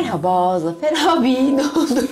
Merhaba Zafer abi ne oldu?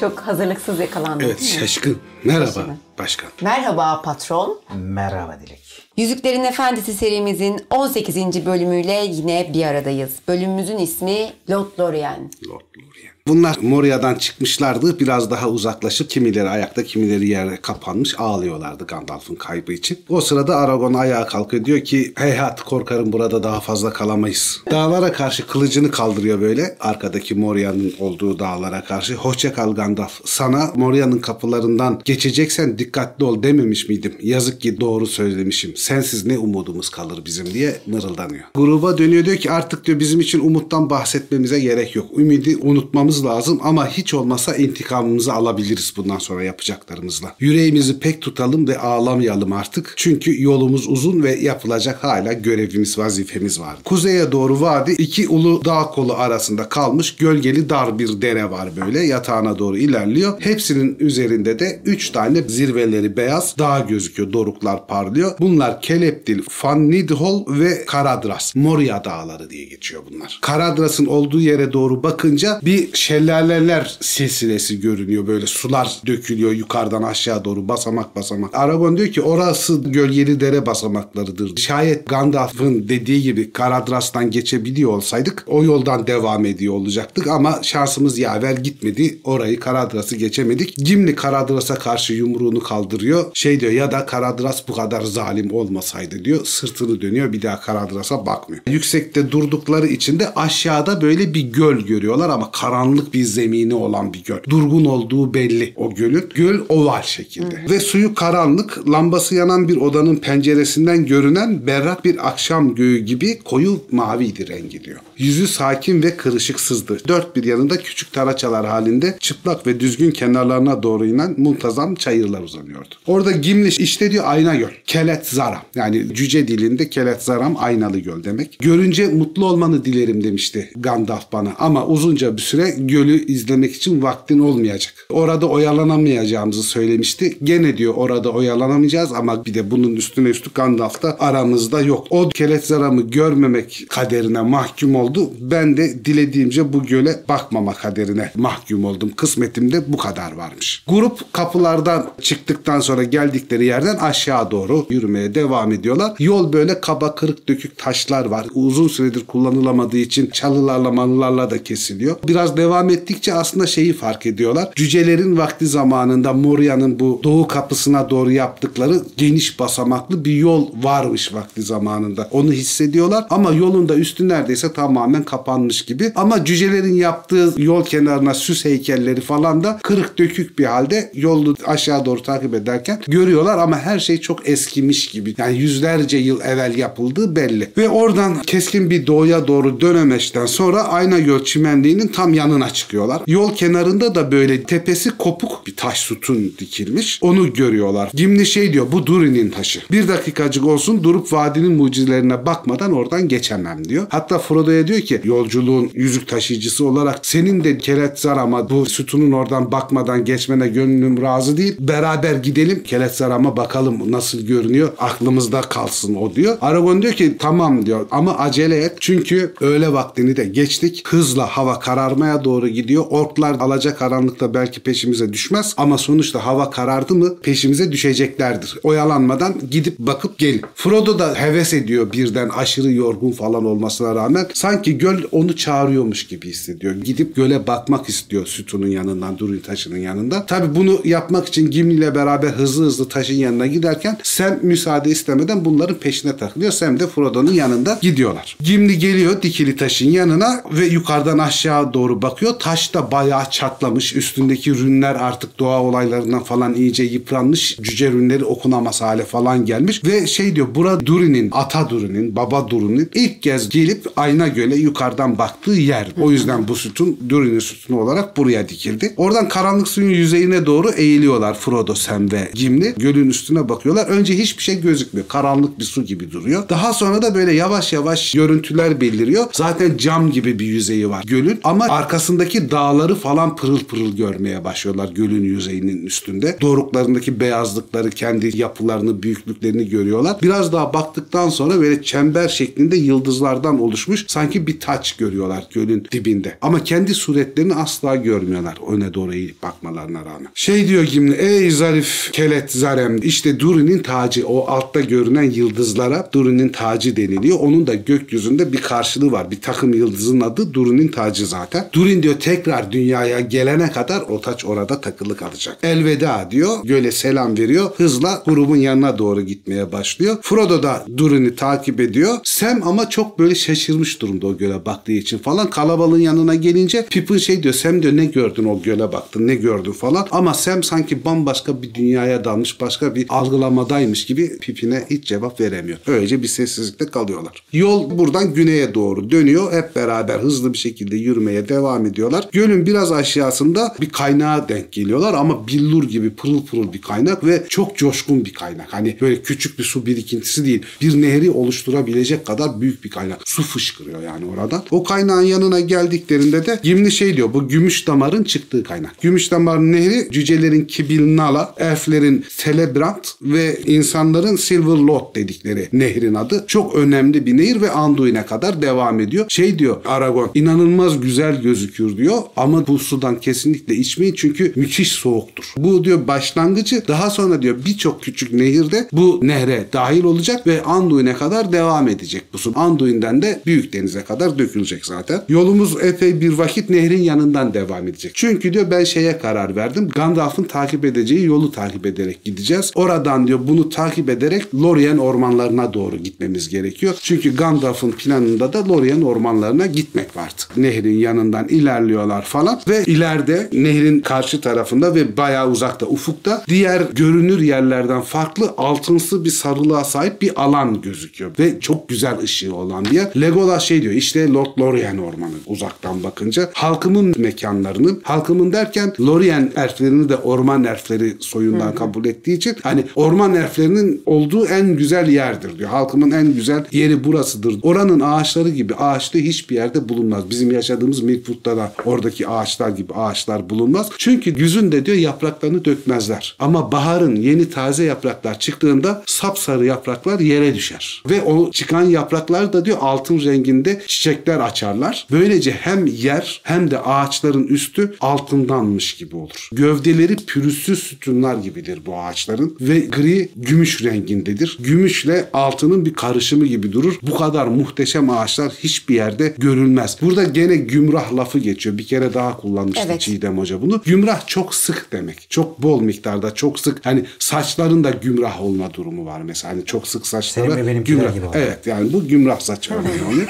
Çok hazırlıksız yakalandım Evet değil mi? şaşkın. Merhaba Şaşkın. başkan. Merhaba patron. Merhaba Dilek. Yüzüklerin Efendisi serimizin 18. bölümüyle yine bir aradayız. Bölümümüzün ismi Lothlorien. Lord Lorien. Bunlar Moria'dan çıkmışlardı. Biraz daha uzaklaşıp kimileri ayakta kimileri yere kapanmış ağlıyorlardı Gandalf'ın kaybı için. O sırada Aragorn ayağa kalkıyor diyor ki heyhat korkarım burada daha fazla kalamayız. Dağlara karşı kılıcını kaldırıyor böyle. Arkadaki Moria'nın olduğu dağlara karşı. Hoşça kal Gandalf. Sana Moria'nın kapılarından geçeceksen dikkatli ol dememiş miydim? Yazık ki doğru söylemişim. Sensiz ne umudumuz kalır bizim diye mırıldanıyor. Gruba dönüyor diyor ki artık diyor bizim için umuttan bahsetmemize gerek yok. Ümidi unutmamız lazım ama hiç olmasa intikamımızı alabiliriz bundan sonra yapacaklarımızla. Yüreğimizi pek tutalım ve ağlamayalım artık. Çünkü yolumuz uzun ve yapılacak hala görevimiz, vazifemiz var. Kuzeye doğru vadi iki ulu dağ kolu arasında kalmış gölgeli dar bir dere var böyle. Yatağına doğru ilerliyor. Hepsinin üzerinde de üç tane zirveleri beyaz dağ gözüküyor. Doruklar parlıyor. Bunlar Kelepdil, Fannidhol ve Karadras. Moria dağları diye geçiyor bunlar. Karadras'ın olduğu yere doğru bakınca bir şelaleler silsilesi görünüyor. Böyle sular dökülüyor yukarıdan aşağı doğru basamak basamak. Aragon diyor ki orası gölgeli dere basamaklarıdır. Şayet Gandalf'ın dediği gibi Karadras'tan geçebiliyor olsaydık o yoldan devam ediyor olacaktık ama şansımız yaver gitmedi. Orayı Karadras'ı geçemedik. Gimli Karadras'a karşı yumruğunu kaldırıyor. Şey diyor ya da Karadras bu kadar zalim olmasaydı diyor. Sırtını dönüyor bir daha Karadras'a bakmıyor. Yüksekte durdukları için de aşağıda böyle bir göl görüyorlar ama karanlık bir zemini olan bir göl. Durgun olduğu belli o gölün. Göl oval şekilde. Ve suyu karanlık, lambası yanan bir odanın penceresinden görünen berrak bir akşam göğü gibi koyu maviydi rengi diyor. Yüzü sakin ve kırışıksızdı. Dört bir yanında küçük taraçalar halinde çıplak ve düzgün kenarlarına doğru inen muntazam çayırlar uzanıyordu. Orada Gimli işte diyor ayna göl. Kelet Zaram. Yani cüce dilinde Kelet Zaram aynalı göl demek. Görünce mutlu olmanı dilerim demişti Gandalf bana. Ama uzunca bir süre gölü izlemek için vaktin olmayacak. Orada oyalanamayacağımızı söylemişti. Gene diyor orada oyalanamayacağız ama bir de bunun üstüne üstü Gandalf da aramızda yok. O Kelet Zaram'ı görmemek kaderine mahkum oldu. Ben de dilediğimce bu göle bakmama kaderine mahkum oldum. Kısmetimde bu kadar varmış. Grup kapılardan çıktıktan sonra geldikleri yerden aşağı doğru yürümeye devam ediyorlar. Yol böyle kaba kırık dökük taşlar var. Uzun süredir kullanılamadığı için çalılarla malılarla da kesiliyor. Biraz devam ettikçe aslında şeyi fark ediyorlar. Cücelerin vakti zamanında Moria'nın bu doğu kapısına doğru yaptıkları geniş basamaklı bir yol varmış vakti zamanında. Onu hissediyorlar ama yolun da üstü neredeyse tamamen kapanmış gibi. Ama cücelerin yaptığı yol kenarına süs heykelleri falan da kırık dökük bir halde yolu aşağı doğru takip ederken görüyorlar ama her şey çok eskimiş gibi. Yani yüzlerce yıl evvel yapıldığı belli. Ve oradan keskin bir doğuya doğru dönemeçten sonra Ayna Göl çimenliğinin tam yanına çıkıyorlar. Yol kenarında da böyle tepesi kopuk bir taş sütun dikilmiş. Onu görüyorlar. Gimli şey diyor bu Durin'in taşı. Bir dakikacık olsun durup vadinin mucizelerine bakmadan oradan geçemem diyor. Hatta Frodo'ya diyor ki yolculuğun yüzük taşıyıcısı olarak senin de Keletzar ama bu sütunun oradan bakmadan geçmene gönlüm razı değil. Beraber gidelim Keletzar'a bakalım nasıl görünüyor. Aklımızda kalsın o diyor. Aragon diyor ki tamam diyor ama acele et. Çünkü öğle vaktini de geçtik. Hızla hava kararmaya doğru gidiyor. Orklar alacak karanlıkta belki peşimize düşmez ama sonuçta hava karardı mı peşimize düşeceklerdir. Oyalanmadan gidip bakıp gelin. Frodo da heves ediyor birden aşırı yorgun falan olmasına rağmen. Sanki göl onu çağırıyormuş gibi hissediyor. Gidip göle bakmak istiyor sütunun yanından, Durin taşının yanında. Tabi bunu yapmak için Gimli ile beraber hızlı hızlı taşın yanına giderken Sam müsaade istemeden bunların peşine takılıyor. Sam de Frodo'nun yanında gidiyorlar. Gimli geliyor dikili taşın yanına ve yukarıdan aşağı doğru bakıyor. Taş da bayağı çatlamış. Üstündeki rünler artık doğa olaylarından falan iyice yıpranmış. Cüce rünleri okunamaz hale falan gelmiş. Ve şey diyor bura Durin'in, ata Durin'in, baba Durin'in ilk kez gelip Ayna Göl'e yukarıdan baktığı yer. O yüzden bu sütun Durin'in sütunu olarak buraya dikildi. Oradan karanlık suyun yüzeyine doğru eğiliyorlar Frodo, Sam ve Gimli. Gölün üstüne bakıyorlar. Önce hiçbir şey gözükmüyor. Karanlık bir su gibi duruyor. Daha sonra da böyle yavaş yavaş görüntüler beliriyor. Zaten cam gibi bir yüzeyi var gölün ama arkası arkasındaki dağları falan pırıl pırıl görmeye başlıyorlar gölün yüzeyinin üstünde. Doruklarındaki beyazlıkları, kendi yapılarını, büyüklüklerini görüyorlar. Biraz daha baktıktan sonra böyle çember şeklinde yıldızlardan oluşmuş sanki bir taç görüyorlar gölün dibinde. Ama kendi suretlerini asla görmüyorlar öne doğru eğilip bakmalarına rağmen. Şey diyor Gimli, ey zarif kelet zarem işte Durin'in tacı o altta görünen yıldızlara Durin'in tacı deniliyor. Onun da gökyüzünde bir karşılığı var. Bir takım yıldızın adı Durin'in tacı zaten. Durin diyor tekrar dünyaya gelene kadar o taç orada takılı kalacak. Elveda diyor. Göle selam veriyor. Hızla grubun yanına doğru gitmeye başlıyor. Frodo da Durin'i takip ediyor. Sam ama çok böyle şaşırmış durumda o göle baktığı için falan. Kalabalığın yanına gelince Pippin şey diyor. Sam diyor ne gördün o göle baktın ne gördün falan. Ama Sam sanki bambaşka bir dünyaya dalmış başka bir algılamadaymış gibi Pippin'e hiç cevap veremiyor. Öylece bir sessizlikte kalıyorlar. Yol buradan güneye doğru dönüyor. Hep beraber hızlı bir şekilde yürümeye devam ediyorlar. Gölün biraz aşağısında bir kaynağa denk geliyorlar ama billur gibi pırıl pırıl bir kaynak ve çok coşkun bir kaynak. Hani böyle küçük bir su birikintisi değil. Bir nehri oluşturabilecek kadar büyük bir kaynak. Su fışkırıyor yani oradan. O kaynağın yanına geldiklerinde de Gimli şey diyor bu gümüş damarın çıktığı kaynak. Gümüş damarın nehri cücelerin Kibil Nala, elflerin Celebrant ve insanların Silver Lot dedikleri nehrin adı. Çok önemli bir nehir ve Anduin'e kadar devam ediyor. Şey diyor Aragon inanılmaz güzel gözükür diyor ama bu sudan kesinlikle içmeyin çünkü müthiş soğuktur. Bu diyor başlangıcı daha sonra diyor birçok küçük nehirde bu nehre dahil olacak ve Anduin'e kadar devam edecek bu su. Anduin'den de Büyük Deniz'e kadar dökülecek zaten. Yolumuz epey bir vakit nehrin yanından devam edecek. Çünkü diyor ben şeye karar verdim. Gandalf'ın takip edeceği yolu takip ederek gideceğiz. Oradan diyor bunu takip ederek Lorien ormanlarına doğru gitmemiz gerekiyor. Çünkü Gandalf'ın planında da Lorien ormanlarına gitmek vardı. Nehrin yanından ilerliyorlar falan ve ileride nehrin karşı tarafında ve bayağı uzakta ufukta diğer görünür yerlerden farklı altınsı bir sarılığa sahip bir alan gözüküyor ve çok güzel ışığı olan bir yer. Legolas şey diyor işte Lord Lorien ormanı uzaktan bakınca halkımın mekanlarının halkımın derken Lorien elflerini de orman elfleri soyundan kabul ettiği için hani orman elflerinin olduğu en güzel yerdir diyor. Halkımın en güzel yeri burasıdır. Oranın ağaçları gibi ağaçlı hiçbir yerde bulunmaz. Bizim yaşadığımız Milford'da da oradaki ağaçlar gibi ağaçlar bulunmaz. Çünkü güzün de diyor yapraklarını dökmezler. Ama baharın yeni taze yapraklar çıktığında sapsarı yapraklar yere düşer. Ve o çıkan yapraklar da diyor altın renginde çiçekler açarlar. Böylece hem yer hem de ağaçların üstü altındanmış gibi olur. Gövdeleri pürüzsüz sütunlar gibidir bu ağaçların ve gri gümüş rengindedir. Gümüşle altının bir karışımı gibi durur. Bu kadar muhteşem ağaçlar hiçbir yerde görülmez. Burada gene gümrah lafı geçiyor. Bir kere daha kullanmıştı Evet. Çiğdem Hoca bunu. Gümrah çok sık demek. Çok bol miktarda çok sık. Hani saçların da gümrah olma durumu var mesela. Hani çok sık saçları Senin ve benimkiler gümrah. gibi oldu. Evet yani bu gümrah saç örneği onu.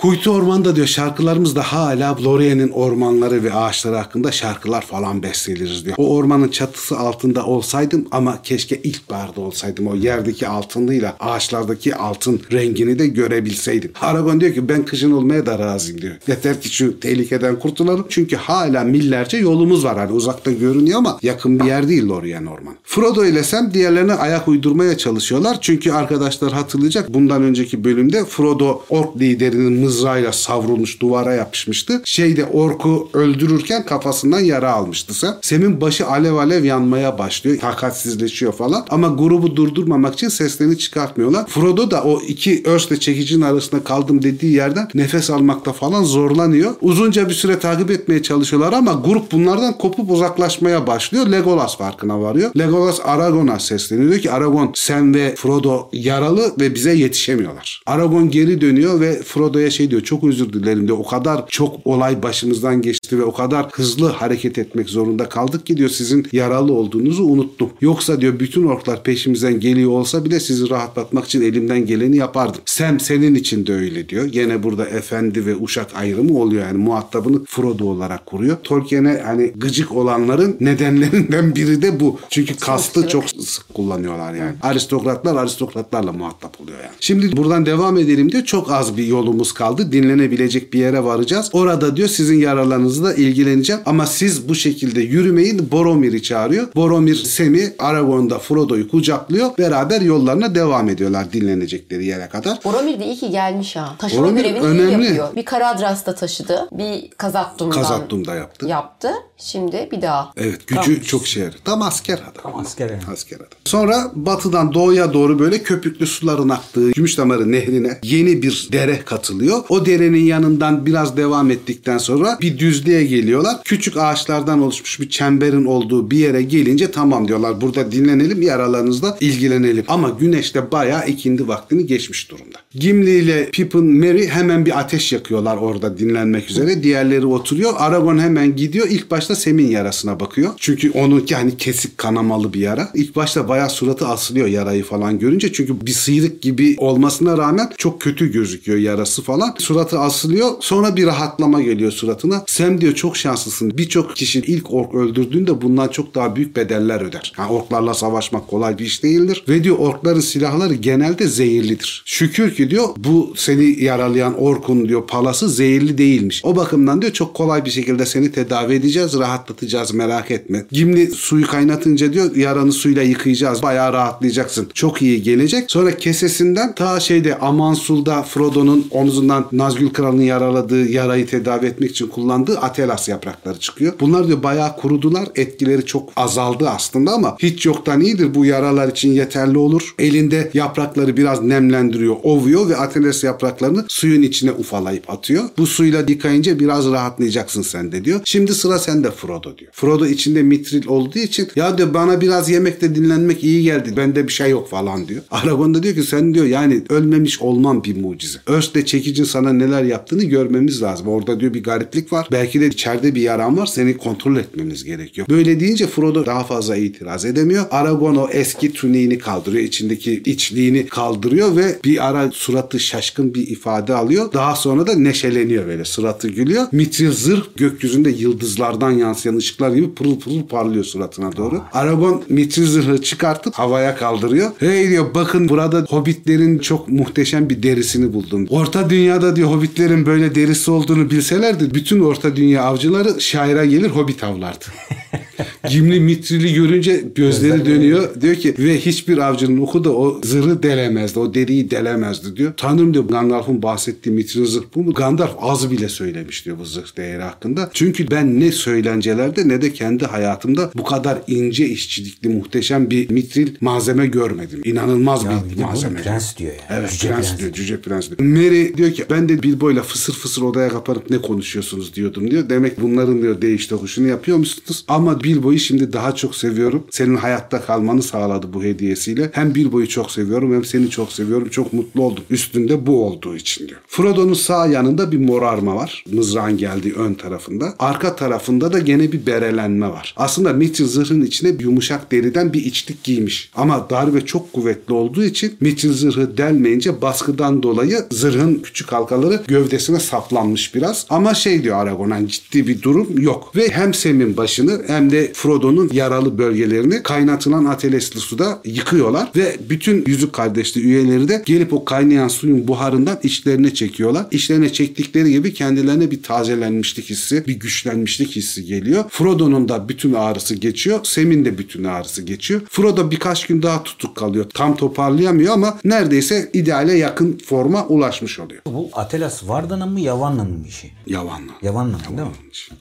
Kuytu Orman'da diyor şarkılarımızda hala Lorien'in ormanları ve ağaçları hakkında şarkılar falan besteleriz diyor. O ormanın çatısı altında olsaydım ama keşke ilkbaharda olsaydım. O yerdeki altınlıyla ağaçlardaki altın rengini de görebilseydim. Aragon diyor ki ben kışın olmaya da razıyım diyor. Yeter ki şu tehlikeden kurtulalım. Çünkü hala millerce yolumuz var. Hani uzakta görünüyor ama yakın bir yer değil Lorien Orman. Frodo ile Sam diğerlerine ayak uydurmaya çalışıyorlar. Çünkü arkadaşlar hatırlayacak bundan önceki bölümde Frodo ork liderinin mızrağıyla savrulmuş duvara yapışmıştı. Şeyde orku öldürürken kafasından yara almıştı Sam. Sam'in başı alev alev yanmaya başlıyor. Takatsizleşiyor falan. Ama grubu durdurmamak için seslerini çıkartmıyorlar. Frodo da o iki örsle çekicinin arasında kaldım dediği yerden nefes almakta falan zorlanıyor. Uzunca bir süre takip etmeye çalışıyorlar ama grup bunlardan kopup uzaklaşmaya başlıyor. Legolas farkına varıyor. Legolas Aragorn'a sesleniyor. Diyor ki Aragon sen ve Frodo yaralı ve bize yetişemiyorlar. Aragon geri dönüyor ve Frodo'ya şey diyor çok özür dilerim diyor. O kadar çok olay başımızdan geçti ve o kadar hızlı hareket etmek zorunda kaldık ki diyor sizin yaralı olduğunuzu unuttum. Yoksa diyor bütün orklar peşimizden geliyor olsa bile sizi rahatlatmak için elimden geleni yapardım. Sam senin için de öyle diyor. Gene burada efendi ve uşak ayrımı oluyor yani muhatabını Frodo olarak kuruyor. Tolkien'e hani gıcık olanların nedenlerinden biri de bu. Çünkü kastı çok sık kullanıyorlar yani. Aristokratlar aristokratlarla muhatap oluyor yani. Şimdi buradan devam edelim diyor. Çok az bir yolumuz kaldı kaldı. Dinlenebilecek bir yere varacağız. Orada diyor sizin yaralarınızla ilgileneceğim ama siz bu şekilde yürümeyin. Boromir'i çağırıyor. Boromir Sem'i Aragorn'da Frodo'yu kucaklıyor. Beraber yollarına devam ediyorlar dinlenecekleri yere kadar. Boromir de iyi ki gelmiş ha. Taşıma Boromir görevini önemli. iyi yapıyor. Bir Karadras'ta taşıdı. Bir Kazattum'dan Kazattum'da yaptı. yaptı. Şimdi bir daha. Evet gücü çok şey. Tam asker adam. Tam asker yani. Asker adam. Sonra batıdan doğuya doğru böyle köpüklü suların aktığı Gümüşdamarı nehrine yeni bir dere katılıyor. O derenin yanından biraz devam ettikten sonra bir düzlüğe geliyorlar. Küçük ağaçlardan oluşmuş bir çemberin olduğu bir yere gelince tamam diyorlar. Burada dinlenelim yaralarınızla ilgilenelim. Ama güneş de bayağı ikindi vaktini geçmiş durumda. Gimli ile Pippin Merry hemen bir ateş yakıyorlar orada dinlenmek üzere. Diğerleri oturuyor. Aragorn hemen gidiyor. İlk başta Sem'in yarasına bakıyor. Çünkü onunki hani kesik kanamalı bir yara. İlk başta bayağı suratı asılıyor yarayı falan görünce. Çünkü bir sıyrık gibi olmasına rağmen çok kötü gözüküyor yarası falan. Suratı asılıyor. Sonra bir rahatlama geliyor suratına. Sem diyor çok şanslısın. Birçok kişi ilk ork öldürdüğünde bundan çok daha büyük bedeller öder. Yani orklarla savaşmak kolay bir iş değildir. Ve diyor orkların silahları genelde zehirlidir. Şükür ki diyor bu seni yaralayan orkun diyor palası zehirli değilmiş. O bakımdan diyor çok kolay bir şekilde seni tedavi edeceğiz, rahatlatacağız merak etme. Gimli suyu kaynatınca diyor yaranı suyla yıkayacağız. Bayağı rahatlayacaksın. Çok iyi gelecek. Sonra kesesinden ta şeyde Amansul'da Frodo'nun omzundan Nazgül Kralı'nın yaraladığı yarayı tedavi etmek için kullandığı atelas yaprakları çıkıyor. Bunlar diyor bayağı kurudular. Etkileri çok azaldı aslında ama hiç yoktan iyidir. Bu yaralar için yeterli olur. Elinde yaprakları biraz nemlendiriyor, ovuyor ve atelas yapraklarını suyun içine ufalayıp atıyor. Bu suyla yıkayınca biraz rahatlayacaksın sen de diyor. Şimdi sıra sende Frodo diyor. Frodo içinde mitril olduğu için ya diyor bana biraz yemekte dinlenmek iyi geldi. Bende bir şey yok falan diyor. Aragorn da diyor ki sen diyor yani ölmemiş olman bir mucize. Örsle çekicin sana neler yaptığını görmemiz lazım. Orada diyor bir gariplik var. Belki de içeride bir yaran var. Seni kontrol etmemiz gerekiyor. Böyle deyince Frodo daha fazla itiraz edemiyor. Aragorn o eski tuniğini kaldırıyor. içindeki içliğini kaldırıyor ve bir ara suratı şaşkın bir ifade alıyor. Daha sonra da neşeleniyor böyle. Suratı gülüyor. Mitril zırh gökyüzünde yıldızlardan yansıyan ışıklar gibi pırıl pırıl parlıyor suratına doğru. Aragorn mitril zırhı çıkartıp havaya kaldırıyor. Hey diyor bakın burada hobbitlerin çok muhteşem bir derisini buldum. Orta dünyada diyor hobbitlerin böyle derisi olduğunu bilselerdi bütün orta dünya avcıları şaira gelir hobbit avlardı. Gimli mitrili görünce gözleri dönüyor. Diyor ki ve hiçbir avcının oku da o zırhı delemezdi. O deriyi delemezdi diyor. Tanrım diyor Gandalf'ın bahsettiği mitril zırh bu mu? Gandalf az bile söylemiş diyor bu zırh değeri hakkında. Çünkü ben ne söylencelerde ne de kendi hayatımda bu kadar ince işçilikli muhteşem bir mitril malzeme görmedim. İnanılmaz Ya bir bir malzeme. prens diyor yani. Evet Cüce prens, prens. diyor. Cüce prens diyor. Mary diyor ki ben de Bilbo'yla fısır fısır odaya kapanıp ne konuşuyorsunuz diyordum diyor. Demek bunların diyor değiş tokuşunu yapıyormuşsunuz. Ama Bilbo'yu şimdi daha çok seviyorum. Senin hayatta kalmanı sağladı bu hediyesiyle. Hem Bilbo'yu çok seviyorum hem seni çok seviyorum. Çok mutlu oldum. Üstünde bu olduğu için diyor. Frodo'nun sağ yanında bir morarma var. Mızrağın geldiği ön tarafında. Arka tarafında da gene bir berelenme var. Aslında Mitchell zırhın içine bir yumuşak deriden bir içlik giymiş. Ama darbe çok kuvvetli olduğu için Mitchell zırhı delmeyince baskıdan dolayı zırhın küçük halkaları gövdesine saplanmış biraz. Ama şey diyor Aragorn hani ciddi bir durum yok. Ve hem Sam'in başını hem de Frodo'nun yaralı bölgelerini kaynatılan ateşli suda yıkıyorlar ve bütün yüzük kardeşliği üyeleri de gelip o kaynayan suyun buharından içlerine çekiyorlar. İçlerine çektikleri gibi kendilerine bir tazelenmişlik hissi, bir güçlenmişlik hissi geliyor. Frodo'nun da bütün ağrısı geçiyor. Sam'in de bütün ağrısı geçiyor. Frodo birkaç gün daha tutuk kalıyor. Tam toparlayamıyor ama neredeyse ideale yakın forma ulaşmış oluyor. Bu Atelas Varda'nın mı Yavanna'nın mı işi? Yavanla. Yavanna'nın değil mi?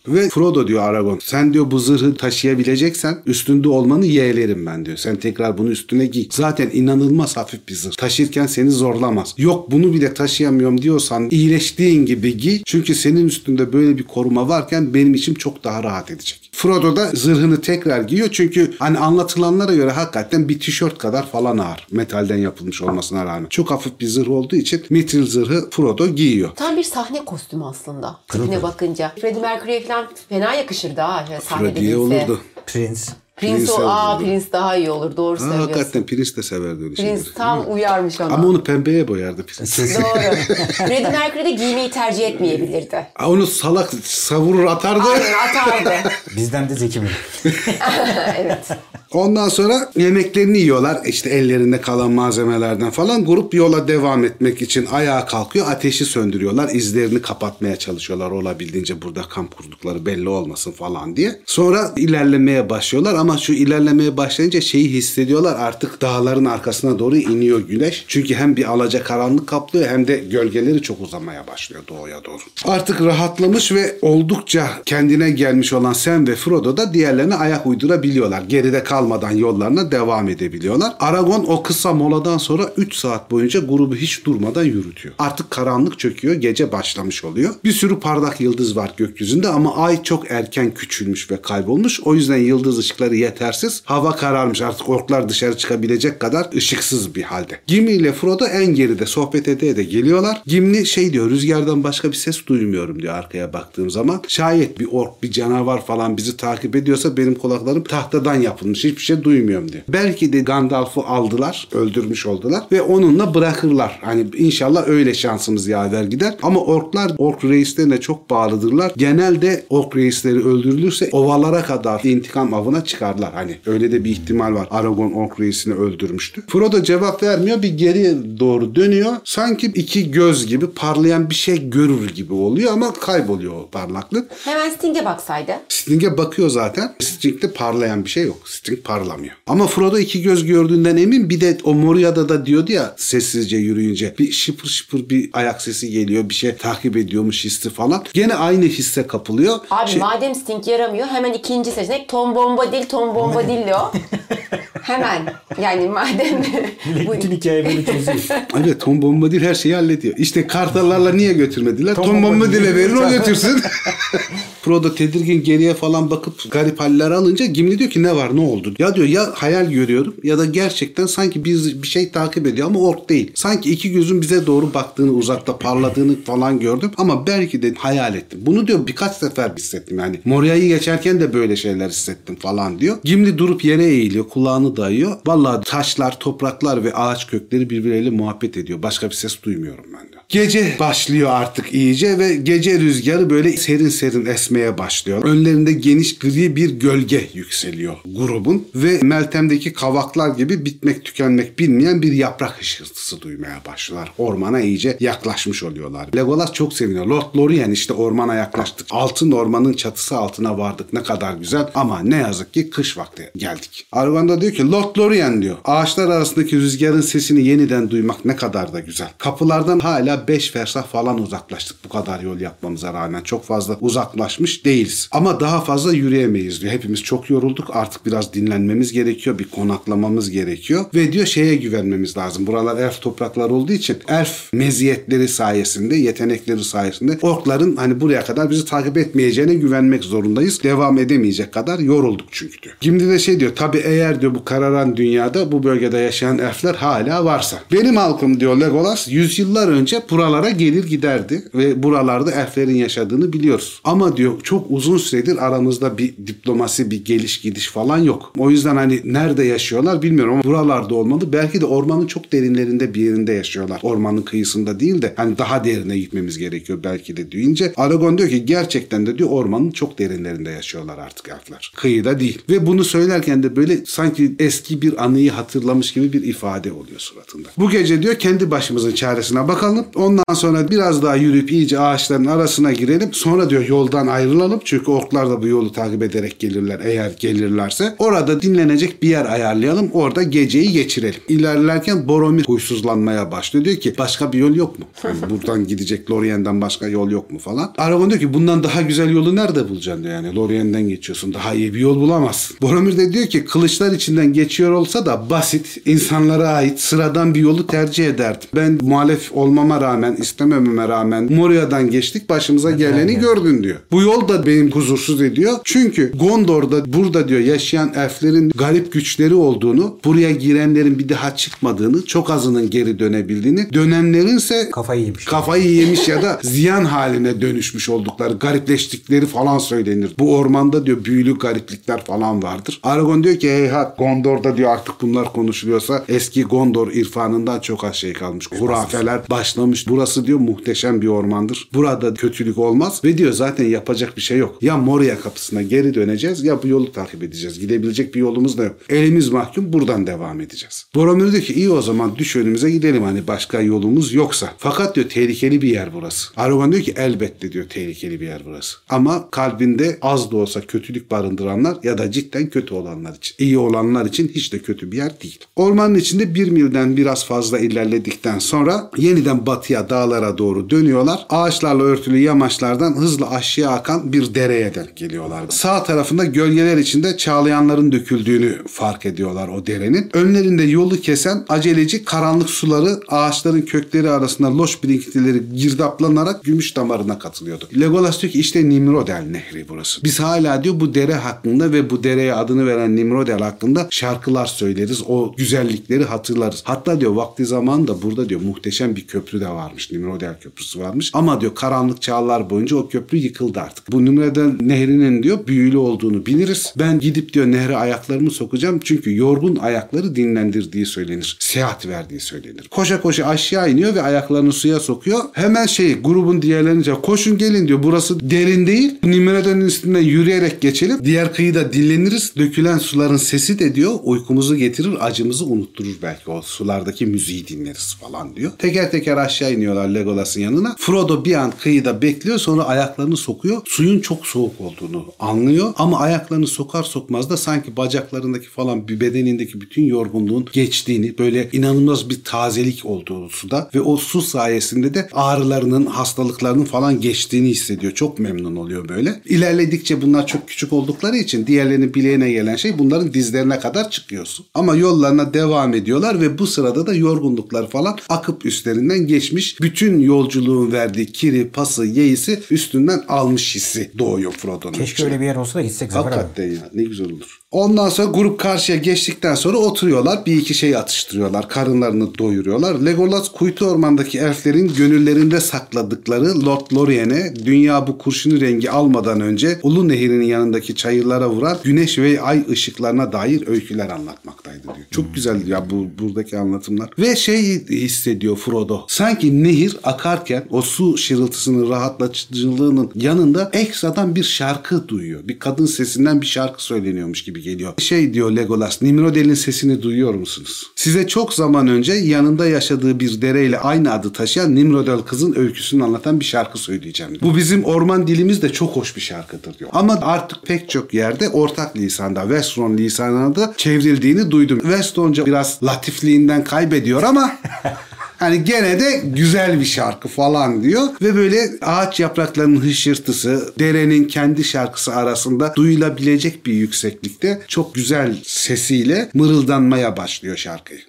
Ve Frodo diyor Aragorn sen diyor bu zırhı taşıyabileceksen üstünde olmanı yeğlerim ben diyor. Sen tekrar bunu üstüne giy. Zaten inanılmaz hafif bir zırh. Taşırken seni zorlamaz. Yok bunu bile taşıyamıyorum diyorsan iyileştiğin gibi giy. Çünkü senin üstünde böyle bir koruma varken benim için çok daha rahat edecek. Frodo da zırhını tekrar giyiyor çünkü hani anlatılanlara göre hakikaten bir tişört kadar falan ağır. Metalden yapılmış olmasına rağmen. Çok hafif bir zırh olduğu için mitril zırhı Frodo giyiyor. Tam bir sahne kostümü aslında. Tipine bakınca. Freddie Mercury'e falan fena yakışırdı ha. Sahnede Freddie'ye olurdu. Prince. Prince, Prince o, aa olurdu. Prince daha iyi olur. Doğru Ha, söylüyorsun. hakikaten Prince de severdi öyle şeyleri. Prince tam uyarmış ona. Ama onu pembeye boyardı Prince. Doğru. Freddie Mercury de giymeyi tercih etmeyebilirdi. Ha, Onu salak savurur atardı. Aynen atardı. Bizden de Zeki Müren. evet. Ondan sonra yemeklerini yiyorlar. İşte ellerinde kalan malzemelerden falan. Grup yola devam etmek için ayağa kalkıyor. Ateşi söndürüyorlar. İzlerini kapatmaya çalışıyorlar olabildiğince burada kamp kurdukları belli olmasın falan diye. Sonra ilerlemeye başlıyorlar ama şu ilerlemeye başlayınca şeyi hissediyorlar artık dağların arkasına doğru iniyor güneş. Çünkü hem bir alaca karanlık kaplıyor hem de gölgeleri çok uzamaya başlıyor doğuya doğru. Artık rahatlamış ve oldukça kendine gelmiş olan Sam ve Frodo da diğerlerine ayak uydurabiliyorlar. Geride kalmadan yollarına devam edebiliyorlar. Aragon o kısa moladan sonra 3 saat boyunca grubu hiç durmadan yürütüyor. Artık karanlık çöküyor, gece başlamış oluyor. Bir sürü parlak yıldız var gökyüzünde ama ay çok erken küçülmüş ve kaybolmuş. O yüzden yıldız ışıkları yetersiz. Hava kararmış artık orklar dışarı çıkabilecek kadar ışıksız bir halde. Gimli ile Frodo en geride sohbet ede de geliyorlar. Gimli şey diyor rüzgardan başka bir ses duymuyorum diyor arkaya baktığım zaman. Şayet bir ork bir canavar falan bizi takip ediyorsa benim kulaklarım tahtadan yapılmış hiçbir şey duymuyorum diyor. Belki de Gandalf'ı aldılar öldürmüş oldular ve onunla bırakırlar. Hani inşallah öyle şansımız yaver gider. Ama orklar ork reislerine çok bağlıdırlar. Genelde ork reisleri öldürülürse ovalara kadar intikam avına çıkarlar. Hani öyle de bir ihtimal var. Aragorn ork reisini öldürmüştü. Frodo cevap vermiyor. Bir geri doğru dönüyor. Sanki iki göz gibi parlayan bir şey görür gibi oluyor ama kayboluyor o parlaklık. Hemen Sting'e baksaydı. Sting'e bakıyor zaten. Sting'de parlayan bir şey yok. Sting parlamıyor. Ama Frodo iki göz gördüğünden emin. Bir de o Moria'da da diyordu ya sessizce yürüyünce. Bir şıpır şıpır bir ayak sesi geliyor. Bir şey takip ediyormuş hissi falan. Gene aynı hisse kapılıyor. Abi Şey- madem Sting yaramıyor hemen ikinci seçenek Tom Bombadil, Tom Bombadillo. hemen yani madem Millet bütün hikayeyi böyle çözüyor. Evet Tom Bombadil her şeyi hallediyor. İşte kartallarla niye götürmediler? Tom, Tom Bombadil'e verin o götürsün. Frodo tedirgin geriye falan bakıp garip haller alınca Gimli diyor ki ne var ne oldu? Ya diyor ya hayal görüyorum ya da gerçekten sanki bir, bir şey takip ediyor ama ork değil. Sanki iki gözün bize doğru baktığını uzakta parladığını falan gördüm ama belki de hayal ettim. Bunu diyor birkaç sefer hissettim yani. Moria'yı geçerken de böyle şeyler hissettim falan diyor. Gimli durup yere eğiliyor kulağını dayıyor. Vallahi taşlar, topraklar ve ağaç kökleri birbirleriyle muhabbet ediyor. Başka bir ses duymuyorum ben diyor. Gece başlıyor artık iyice ve gece rüzgarı böyle serin serin esmeye başlıyor. Önlerinde geniş gri bir gölge yükseliyor grubun ve Meltem'deki kavaklar gibi bitmek tükenmek bilmeyen bir yaprak hışırtısı duymaya başlıyorlar. Ormana iyice yaklaşmış oluyorlar. Legolas çok seviniyor. Lord Lorien işte ormana yaklaştık. Altın ormanın çatısı altına vardık. Ne kadar güzel ama ne yazık ki kış vakti geldik. Aragorn da diyor ki Lord Lorien diyor. Ağaçlar arasındaki rüzgarın sesini yeniden duymak ne kadar da güzel. Kapılardan hala 5 fersah falan uzaklaştık bu kadar yol yapmamıza rağmen. Çok fazla uzaklaşmış değiliz. Ama daha fazla yürüyemeyiz diyor. Hepimiz çok yorulduk. Artık biraz dinlenmemiz gerekiyor. Bir konaklamamız gerekiyor. Ve diyor şeye güvenmemiz lazım. Buralar elf topraklar olduğu için elf meziyetleri sayesinde, yetenekleri sayesinde orkların hani buraya kadar bizi takip etmeyeceğine güvenmek zorundayız. Devam edemeyecek kadar yorulduk çünkü diyor. Şimdi de şey diyor. Tabi eğer diyor bu kararan dünyada bu bölgede yaşayan elfler hala varsa. Benim halkım diyor Legolas yüzyıllar önce buralara gelir giderdi ve buralarda elflerin yaşadığını biliyoruz. Ama diyor çok uzun süredir aramızda bir diplomasi, bir geliş gidiş falan yok. O yüzden hani nerede yaşıyorlar bilmiyorum ama buralarda olmalı. Belki de ormanın çok derinlerinde bir yerinde yaşıyorlar. Ormanın kıyısında değil de hani daha derine gitmemiz gerekiyor belki de deyince Aragon diyor ki gerçekten de diyor ormanın çok derinlerinde yaşıyorlar artık elfler. Kıyıda değil. Ve bunu söylerken de böyle sanki eski bir anıyı hatırlamış gibi bir ifade oluyor suratında. Bu gece diyor kendi başımızın çaresine bakalım. Ondan sonra biraz daha yürüyüp iyice ağaçların arasına girelim. Sonra diyor yoldan ayrılalım. Çünkü orklar da bu yolu takip ederek gelirler eğer gelirlerse. Orada dinlenecek bir yer ayarlayalım. Orada geceyi geçirelim. İlerlerken Boromir huysuzlanmaya başlıyor. Diyor ki başka bir yol yok mu? Hani buradan gidecek Lorien'den başka yol yok mu falan. Aragorn diyor ki bundan daha güzel yolu nerede bulacaksın diyor yani. Lorien'den geçiyorsun. Daha iyi bir yol bulamazsın. Boromir de diyor ki kılıçlar içinden geçiyor olsa da basit, insanlara ait sıradan bir yolu tercih ederdim. Ben muhalef olmama rağmen, istemememe rağmen Moria'dan geçtik başımıza geleni gördün diyor. Bu yol da benim huzursuz ediyor. Çünkü Gondor'da burada diyor yaşayan elflerin garip güçleri olduğunu, buraya girenlerin bir daha çıkmadığını, çok azının geri dönebildiğini, dönenlerinse Kafayı yemiş. kafayı yemiş ya da ziyan haline dönüşmüş oldukları, garipleştikleri falan söylenir. Bu ormanda diyor büyülü gariplikler falan vardır. Aragorn diyor ki heyhat Gondor'da diyor artık bunlar konuşuluyorsa eski Gondor irfanından çok az şey kalmış. Hurafeler başlamış görmüş. Burası diyor muhteşem bir ormandır. Burada kötülük olmaz ve diyor zaten yapacak bir şey yok. Ya Moria kapısına geri döneceğiz ya bu yolu takip edeceğiz. Gidebilecek bir yolumuz da yok. Elimiz mahkum buradan devam edeceğiz. Boromir diyor ki iyi o zaman düş önümüze gidelim hani başka yolumuz yoksa. Fakat diyor tehlikeli bir yer burası. Aragorn diyor ki elbette diyor tehlikeli bir yer burası. Ama kalbinde az da olsa kötülük barındıranlar ya da cidden kötü olanlar için. iyi olanlar için hiç de kötü bir yer değil. Ormanın içinde bir milden biraz fazla ilerledikten sonra yeniden batıya dağlara doğru dönüyorlar. Ağaçlarla örtülü yamaçlardan hızla aşağıya akan bir dereye denk geliyorlar. Sağ tarafında gölgeler içinde çağlayanların döküldüğünü fark ediyorlar o derenin. Önlerinde yolu kesen aceleci karanlık suları ağaçların kökleri arasında loş birikintileri girdaplanarak gümüş damarına katılıyordu. Legolas diyor ki işte Nimrodel nehri burası. Biz hala diyor bu dere hakkında ve bu dereye adını veren Nimrodel hakkında şarkılar söyleriz. O güzellikleri hatırlarız. Hatta diyor vakti zamanında burada diyor muhteşem bir köprü de varmış. Nimrodel köprüsü varmış. Ama diyor karanlık çağlar boyunca o köprü yıkıldı artık. Bu Nimrodel nehrinin diyor büyülü olduğunu biliriz. Ben gidip diyor nehre ayaklarımı sokacağım. Çünkü yorgun ayakları dinlendirdiği söylenir. Seyahat verdiği söylenir. Koşa koşa aşağı iniyor ve ayaklarını suya sokuyor. Hemen şey grubun diğerlerince koşun gelin diyor. Burası derin değil. Nimrodel'in üstünden yürüyerek geçelim. Diğer kıyıda dinleniriz. Dökülen suların sesi de diyor uykumuzu getirir, acımızı unutturur belki. O sulardaki müziği dinleriz falan diyor. Teker teker aşağı iniyorlar Legolas'ın yanına. Frodo bir an kıyıda bekliyor sonra ayaklarını sokuyor. Suyun çok soğuk olduğunu anlıyor ama ayaklarını sokar sokmaz da sanki bacaklarındaki falan bir bedenindeki bütün yorgunluğun geçtiğini böyle inanılmaz bir tazelik olduğu suda ve o su sayesinde de ağrılarının, hastalıklarının falan geçtiğini hissediyor. Çok memnun oluyor böyle. İlerledikçe bunlar çok küçük oldukları için diğerlerinin bileğine gelen şey bunların dizlerine kadar çıkıyorsun. Ama yollarına devam ediyorlar ve bu sırada da yorgunluklar falan akıp üstlerinden geçmiş. Bütün yolculuğun verdiği kiri, pası, yeisi üstünden almış hissi doğuyor Frodo'nun Keşke içine. öyle bir yer olsa da gitsek Zafer abi. Hakikaten ya ne güzel olur. Ondan sonra grup karşıya geçtikten sonra oturuyorlar. Bir iki şey atıştırıyorlar. Karınlarını doyuruyorlar. Legolas kuytu ormandaki elflerin gönüllerinde sakladıkları Lord Lorien'e dünya bu kurşunu rengi almadan önce Ulu Nehir'in yanındaki çayırlara vuran güneş ve ay ışıklarına dair öyküler anlatmaktaydı diyor. Çok güzel ya bu buradaki anlatımlar. Ve şey hissediyor Frodo. Sanki nehir akarken o su şırıltısının rahatlatıcılığının yanında ekstradan bir şarkı duyuyor. Bir kadın sesinden bir şarkı söyleniyormuş gibi geliyor. Şey diyor Legolas, Nimrodel'in sesini duyuyor musunuz? Size çok zaman önce yanında yaşadığı bir dereyle aynı adı taşıyan Nimrodel kızın öyküsünü anlatan bir şarkı söyleyeceğim. Bu bizim orman dilimizde çok hoş bir şarkıdır diyor. Ama artık pek çok yerde ortak lisanda, Westron lisanına da çevrildiğini duydum. Westonca biraz latifliğinden kaybediyor ama Hani gene de güzel bir şarkı falan diyor ve böyle ağaç yapraklarının hışırtısı derenin kendi şarkısı arasında duyulabilecek bir yükseklikte çok güzel sesiyle mırıldanmaya başlıyor şarkıyı.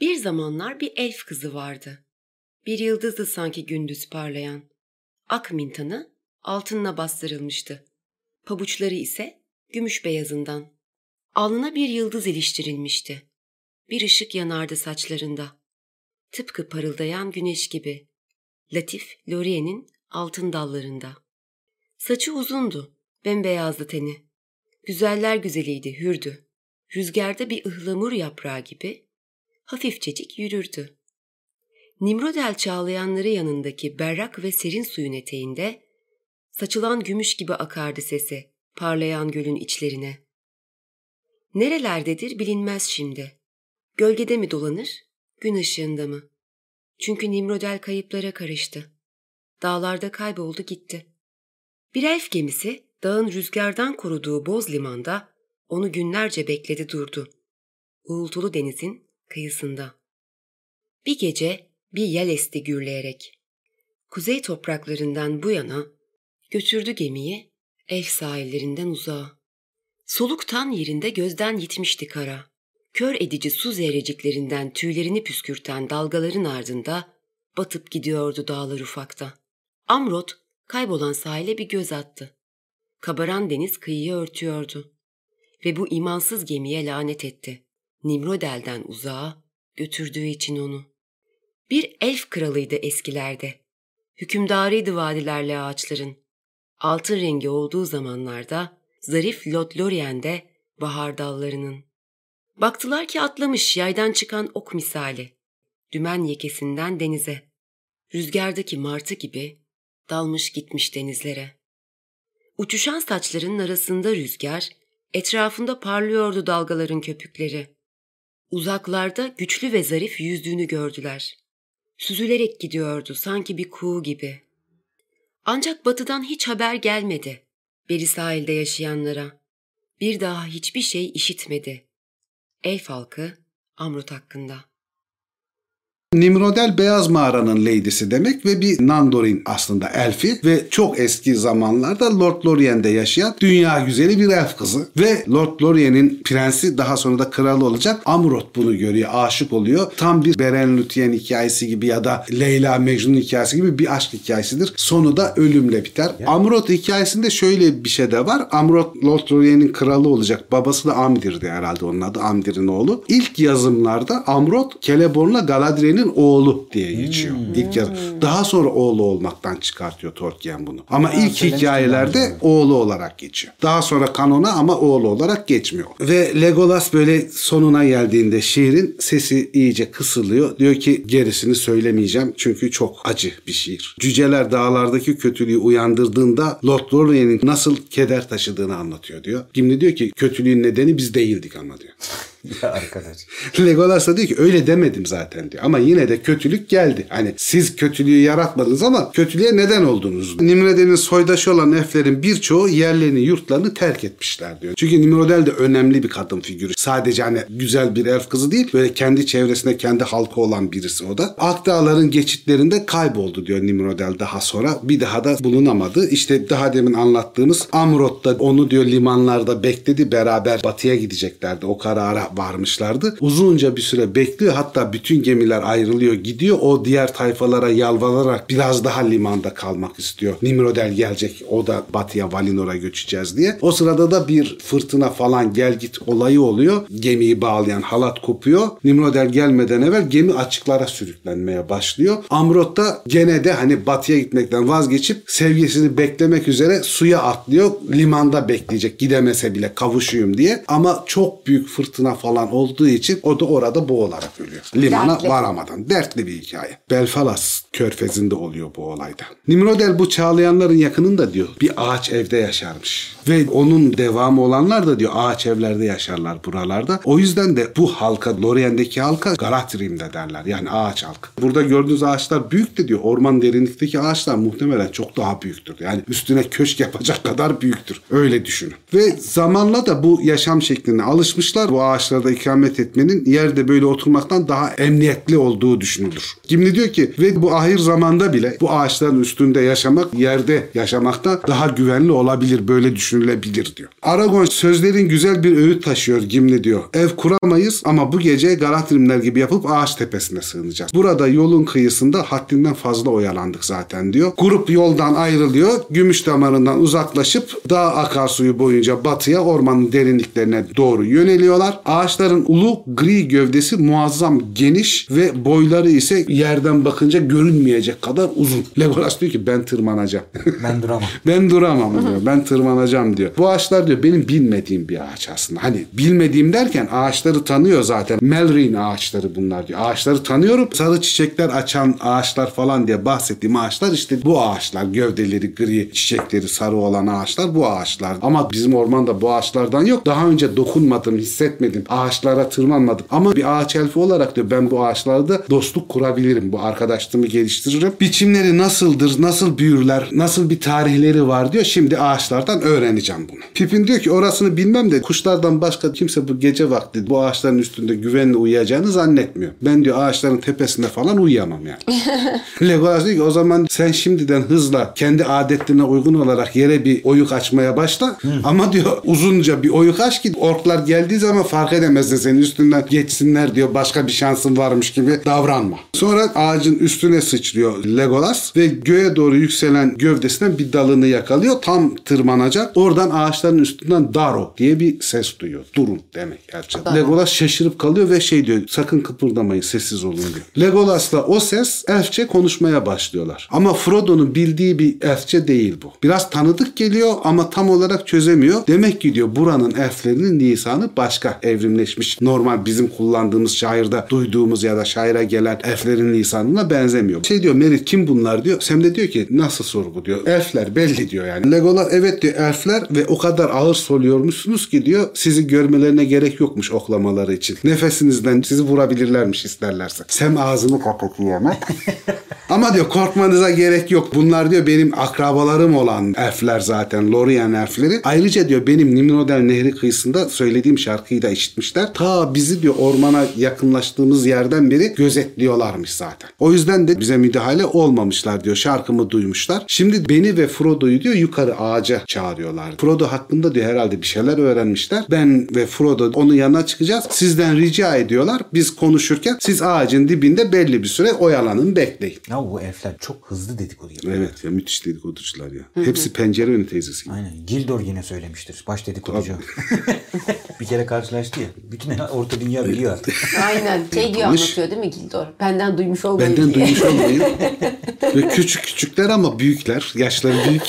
Bir zamanlar bir elf kızı vardı. Bir yıldızdı sanki gündüz parlayan. Ak mintanı altınla bastırılmıştı. Pabuçları ise gümüş beyazından. Alnına bir yıldız iliştirilmişti. Bir ışık yanardı saçlarında. Tıpkı parıldayan güneş gibi. Latif Lorien'in altın dallarında. Saçı uzundu, bembeyazdı teni. Güzeller güzeliydi, hürdü. Rüzgarda bir ıhlamur yaprağı gibi hafifçecik yürürdü. Nimrodel çağlayanları yanındaki berrak ve serin suyun eteğinde saçılan gümüş gibi akardı sesi parlayan gölün içlerine. Nerelerdedir bilinmez şimdi. Gölgede mi dolanır, gün ışığında mı? Çünkü Nimrodel kayıplara karıştı. Dağlarda kayboldu gitti. Bir elf gemisi dağın rüzgardan koruduğu boz limanda onu günlerce bekledi durdu. Uğultulu denizin kıyısında. Bir gece bir yel esti gürleyerek. Kuzey topraklarından bu yana götürdü gemiyi elf sahillerinden uzağa. Soluktan yerinde gözden gitmişti kara. Kör edici su zerreciklerinden tüylerini püskürten dalgaların ardında batıp gidiyordu dağlar ufakta. Amrot kaybolan sahile bir göz attı. Kabaran deniz kıyıyı örtüyordu. Ve bu imansız gemiye lanet etti. Nimrodel'den uzağa götürdüğü için onu. Bir elf kralıydı eskilerde. Hükümdarıydı vadilerle ağaçların. Altın rengi olduğu zamanlarda zarif Lothlorien'de bahar dallarının. Baktılar ki atlamış yaydan çıkan ok misali. dümen yekesinden denize. Rüzgardaki martı gibi dalmış gitmiş denizlere. Uçuşan saçların arasında rüzgar, etrafında parlıyordu dalgaların köpükleri. Uzaklarda güçlü ve zarif yüzdüğünü gördüler. Süzülerek gidiyordu sanki bir kuğu gibi. Ancak batıdan hiç haber gelmedi. Beri sahilde yaşayanlara. Bir daha hiçbir şey işitmedi. Elf halkı Amrut hakkında. Nimrodel beyaz mağaranın lady'si demek ve bir Nandorin aslında elfi ve çok eski zamanlarda Lord Lorien'de yaşayan dünya güzeli bir elf kızı ve Lord Lorien'in prensi daha sonra da kralı olacak Amrot bunu görüyor, aşık oluyor. Tam bir Beren Lütyen hikayesi gibi ya da Leyla Mecnun hikayesi gibi bir aşk hikayesidir. Sonu da ölümle biter. Ya. Amrot hikayesinde şöyle bir şey de var. Amrot Lord Lorien'in kralı olacak. Babası da Amdir'di herhalde onun adı. Amdir'in oğlu. İlk yazımlarda Amrot Celeborn'la Galadriel'in Tolkien'in oğlu diye geçiyor. Hmm. İlk yarı. Daha sonra oğlu olmaktan çıkartıyor Tolkien bunu. Ama ha, ilk hikayelerde oğlu olarak geçiyor. Daha sonra kanona ama oğlu olarak geçmiyor. Ve Legolas böyle sonuna geldiğinde şiirin sesi iyice kısılıyor. Diyor ki gerisini söylemeyeceğim çünkü çok acı bir şiir. Cüceler dağlardaki kötülüğü uyandırdığında Lord Lorien'in nasıl keder taşıdığını anlatıyor diyor. Gimli diyor ki kötülüğün nedeni biz değildik ama diyor. ya arkadaş. Legolas da diyor ki öyle demedim zaten diyor. Ama yine de kötülük geldi. Hani siz kötülüğü yaratmadınız ama kötülüğe neden oldunuz? Nimrodel'in soydaşı olan elflerin birçoğu yerlerini yurtlarını terk etmişler diyor. Çünkü Nimrodel de önemli bir kadın figürü. Sadece hani güzel bir elf kızı değil böyle kendi çevresinde kendi halkı olan birisi o da. Akdağların geçitlerinde kayboldu diyor Nimrodel daha sonra. Bir daha da bulunamadı. İşte daha demin anlattığımız Amrot da onu diyor limanlarda bekledi. Beraber batıya gideceklerdi. O karara varmışlardı. Uzunca bir süre bekliyor. Hatta bütün gemiler ayrılıyor gidiyor. O diğer tayfalara yalvararak biraz daha limanda kalmak istiyor. Nimrodel gelecek. O da batıya Valinor'a göçeceğiz diye. O sırada da bir fırtına falan gel git olayı oluyor. Gemiyi bağlayan halat kopuyor. Nimrodel gelmeden evvel gemi açıklara sürüklenmeye başlıyor. Amrot da gene de hani batıya gitmekten vazgeçip sevgisini beklemek üzere suya atlıyor. Limanda bekleyecek gidemese bile kavuşuyum diye. Ama çok büyük fırtına falan olduğu için o da orada boğularak ölüyor. Limana Dertli. varamadan. Dertli bir hikaye. Belfalas körfezinde oluyor bu olayda. Nimrodel bu çağlayanların yakınında diyor bir ağaç evde yaşarmış. Ve onun devamı olanlar da diyor ağaç evlerde yaşarlar buralarda. O yüzden de bu halka, Lorien'deki halka Galatrim'de derler. Yani ağaç halkı. Burada gördüğünüz ağaçlar büyük de diyor. Orman derinlikteki ağaçlar muhtemelen çok daha büyüktür. Yani üstüne köşk yapacak kadar büyüktür. Öyle düşünün. Ve zamanla da bu yaşam şekline alışmışlar. Bu ağaç ağaçlarda ikamet etmenin yerde böyle oturmaktan daha emniyetli olduğu düşünülür. Gimli diyor ki ve bu ahir zamanda bile bu ağaçların üstünde yaşamak yerde yaşamakta daha güvenli olabilir böyle düşünülebilir diyor. Aragon sözlerin güzel bir öğüt taşıyor Gimli diyor. Ev kuramayız ama bu gece Galatrimler gibi yapıp ağaç tepesine sığınacağız. Burada yolun kıyısında haddinden fazla oyalandık zaten diyor. Grup yoldan ayrılıyor. Gümüş damarından uzaklaşıp dağ akarsuyu boyunca batıya ormanın derinliklerine doğru yöneliyorlar. Ağaçların ulu gri gövdesi muazzam geniş ve boyları ise yerden bakınca görünmeyecek kadar uzun. Legolas diyor ki ben tırmanacağım. Ben duramam. ben duramam diyor. Ben tırmanacağım diyor. Bu ağaçlar diyor benim bilmediğim bir ağaç aslında. Hani bilmediğim derken ağaçları tanıyor zaten. Melrin ağaçları bunlar diyor. Ağaçları tanıyorum. Sarı çiçekler açan ağaçlar falan diye bahsettiğim ağaçlar işte bu ağaçlar. Gövdeleri gri, çiçekleri sarı olan ağaçlar bu ağaçlar. Ama bizim ormanda bu ağaçlardan yok. Daha önce dokunmadım, hissetmedim ağaçlara tırmanmadım. Ama bir ağaç elfi olarak diyor ben bu ağaçlarda dostluk kurabilirim. Bu arkadaşlığımı geliştiririm. Biçimleri nasıldır, nasıl büyürler, nasıl bir tarihleri var diyor. Şimdi ağaçlardan öğreneceğim bunu. Pipin diyor ki orasını bilmem de kuşlardan başka kimse bu gece vakti bu ağaçların üstünde güvenli uyuyacağını zannetmiyor. Ben diyor ağaçların tepesinde falan uyuyamam yani. Legolas diyor ki o zaman sen şimdiden hızla kendi adetlerine uygun olarak yere bir oyuk açmaya başla. Hı. Ama diyor uzunca bir oyuk aç ki orklar geldiği zaman fark edemez de senin üstünden geçsinler diyor. Başka bir şansın varmış gibi davranma. Sonra ağacın üstüne sıçrıyor Legolas ve göğe doğru yükselen gövdesinden bir dalını yakalıyor. Tam tırmanacak. Oradan ağaçların üstünden Daro diye bir ses duyuyor. Durun demek gerçekten. Legolas şaşırıp kalıyor ve şey diyor sakın kıpırdamayın sessiz olun diyor. Legolas'la o ses elfçe konuşmaya başlıyorlar. Ama Frodo'nun bildiği bir elfçe değil bu. Biraz tanıdık geliyor ama tam olarak çözemiyor. Demek ki diyor buranın elflerinin lisanı başka evrimleşmiş. Normal bizim kullandığımız şairde duyduğumuz ya da şaire gelen elflerin lisanına benzemiyor. Şey diyor Merit kim bunlar diyor. Sam de diyor ki nasıl soru bu diyor. Elfler belli diyor yani. Legolas evet diyor elfler ve o kadar ağır soluyormuşsunuz ki diyor sizi görmelerine gerek yokmuş oklamaları için. Nefesinizden sizi vurabilirlermiş isterlerse. Sam ağzını kapatıyor hemen. Ama diyor korkmanıza gerek yok. Bunlar diyor benim akrabalarım olan elfler zaten. Lorien elfleri. Ayrıca diyor benim Nimrodel Nehri kıyısında söylediğim şarkıyı da işitmişler. Ta bizi diyor ormana yakınlaştığımız yerden beri gözetliyorlarmış zaten. O yüzden de bize müdahale olmamışlar diyor. Şarkımı duymuşlar. Şimdi beni ve Frodo'yu diyor yukarı ağaca çağırıyorlar. Frodo hakkında diyor herhalde bir şeyler öğrenmişler. Ben ve Frodo onun yanına çıkacağız. Sizden rica ediyorlar. Biz konuşurken siz ağacın dibinde belli bir süre oyalanın bekleyin. Ya bu elfler çok hızlı dedikodu yapıyor. Evet ya müthiş dedikoducular ya. Hepsi pencere önü teyzesi. Aynen. Gildor yine söylemiştir. Baş dedikoducu. bir kere karşılaştı ya. Bütün orta dünya biliyor artık. Aynen. Şey diyor anlatıyor değil mi Gildor? Benden duymuş olmayın Benden diye. duymuş olmayın. Ve küçük küçükler ama büyükler. Yaşları büyük.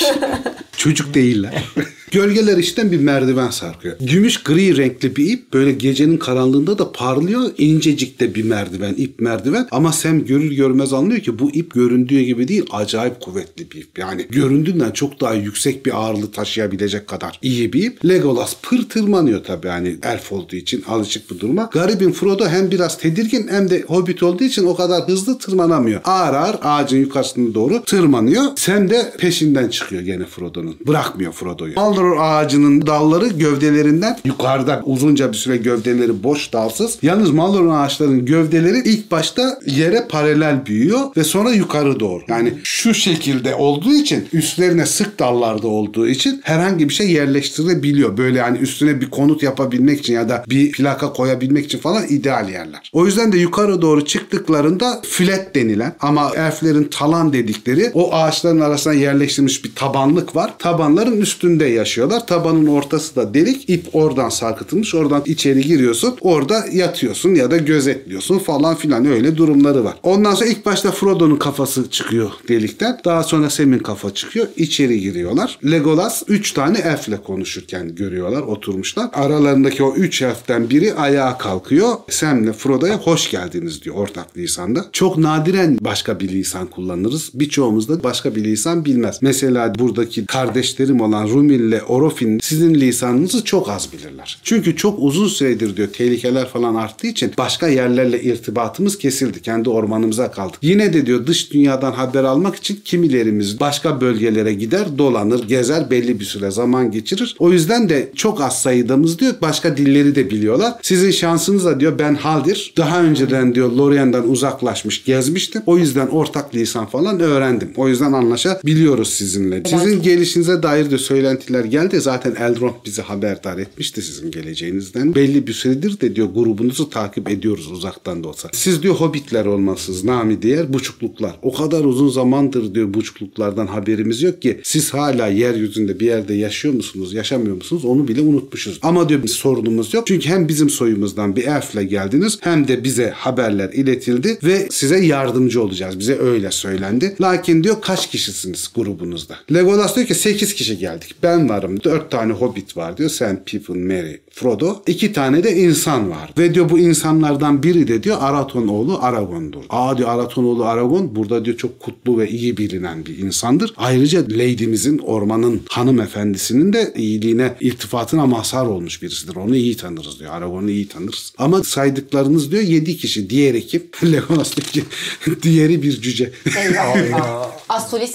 Çocuk değiller. Gölgeler içten bir merdiven sarkıyor. Gümüş gri renkli bir ip böyle gecenin karanlığında da parlıyor. İncecik de bir merdiven, ip merdiven. Ama Sam görür görmez anlıyor ki bu ip göründüğü gibi değil acayip kuvvetli bir ip. Yani göründüğünden çok daha yüksek bir ağırlığı taşıyabilecek kadar iyi bir ip. Legolas pır tırmanıyor tabii yani elf olduğu için alışık bu duruma. Garibin Frodo hem biraz tedirgin hem de hobbit olduğu için o kadar hızlı tırmanamıyor. Ağır ağır ağacın yukarısına doğru tırmanıyor. Sam de peşinden çıkıyor gene Frodo'nun. Bırakmıyor Frodo'yu. Maldoror ağacının dalları gövdelerinden yukarıda uzunca bir süre gövdeleri boş dalsız. Yalnız Maldoror ağaçlarının gövdeleri ilk başta yere paralel büyüyor ve sonra yukarı doğru. Yani şu şekilde olduğu için üstlerine sık dallarda olduğu için herhangi bir şey yerleştirilebiliyor. Böyle yani üstüne bir konut yapabilmek için ya da bir plaka koyabilmek için falan ideal yerler. O yüzden de yukarı doğru çıktıklarında flat denilen ama elflerin talan dedikleri o ağaçların arasına yerleştirilmiş bir tabanlık var. Tabanların üstünde yaşıyorlar. Tabanın ortası da delik. ip oradan sarkıtılmış. Oradan içeri giriyorsun. Orada yatıyorsun ya da gözetliyorsun falan filan öyle durumları var. Ondan sonra ilk başta Frodo'nun kafası çıkıyor delikten. Daha sonra Sam'in kafa çıkıyor. İçeri giriyorlar. Legolas 3 tane elfle konuşurken görüyorlar. Oturmuşlar. Aralarındaki o 3 elften biri ayağa kalkıyor. Sam'le Frodo'ya hoş geldiniz diyor ortak lisanda. Çok nadiren başka bir lisan kullanırız. Birçoğumuz da başka bir lisan bilmez. Mesela buradaki kardeşlerim olan Rumil Orofin sizin lisanınızı çok az bilirler. Çünkü çok uzun süredir diyor tehlikeler falan arttığı için başka yerlerle irtibatımız kesildi. Kendi ormanımıza kaldık. Yine de diyor dış dünyadan haber almak için kimilerimiz başka bölgelere gider, dolanır, gezer, belli bir süre zaman geçirir. O yüzden de çok az sayıdamız diyor başka dilleri de biliyorlar. Sizin şansınıza diyor ben Haldir. Daha önceden diyor Lorien'den uzaklaşmış, gezmiştim. O yüzden ortak lisan falan öğrendim. O yüzden anlaşabiliyoruz sizinle. Sizin gelişinize dair de söylentiler geldi. Zaten Elrond bizi haberdar etmişti sizin geleceğinizden. Belli bir süredir de diyor grubunuzu takip ediyoruz uzaktan da olsa. Siz diyor hobbitler olmalısınız. Nami diğer buçukluklar. O kadar uzun zamandır diyor buçukluklardan haberimiz yok ki siz hala yeryüzünde bir yerde yaşıyor musunuz, yaşamıyor musunuz onu bile unutmuşuz. Ama diyor bir sorunumuz yok. Çünkü hem bizim soyumuzdan bir elfle geldiniz hem de bize haberler iletildi ve size yardımcı olacağız. Bize öyle söylendi. Lakin diyor kaç kişisiniz grubunuzda? Legolas diyor ki 8 kişi geldik. Ben varım. 4 tane hobbit var diyor. Sen, Pippin, Merry, Frodo. 2 tane de insan var. Ve diyor bu insanlardan biri de diyor Araton oğlu Aragon'dur. Aa diyor Araton oğlu Aragon burada diyor çok kutlu ve iyi bilinen bir insandır. Ayrıca Lady'mizin ormanın hanımefendisinin de iyiliğine iltifatına mazhar olmuş birisidir. Onu iyi tanırız diyor. Aragon'u iyi tanırız. Ama saydıklarınız diyor 7 kişi. Diğer ekip Legolas diyor ki diğeri bir cüce. Eyvah.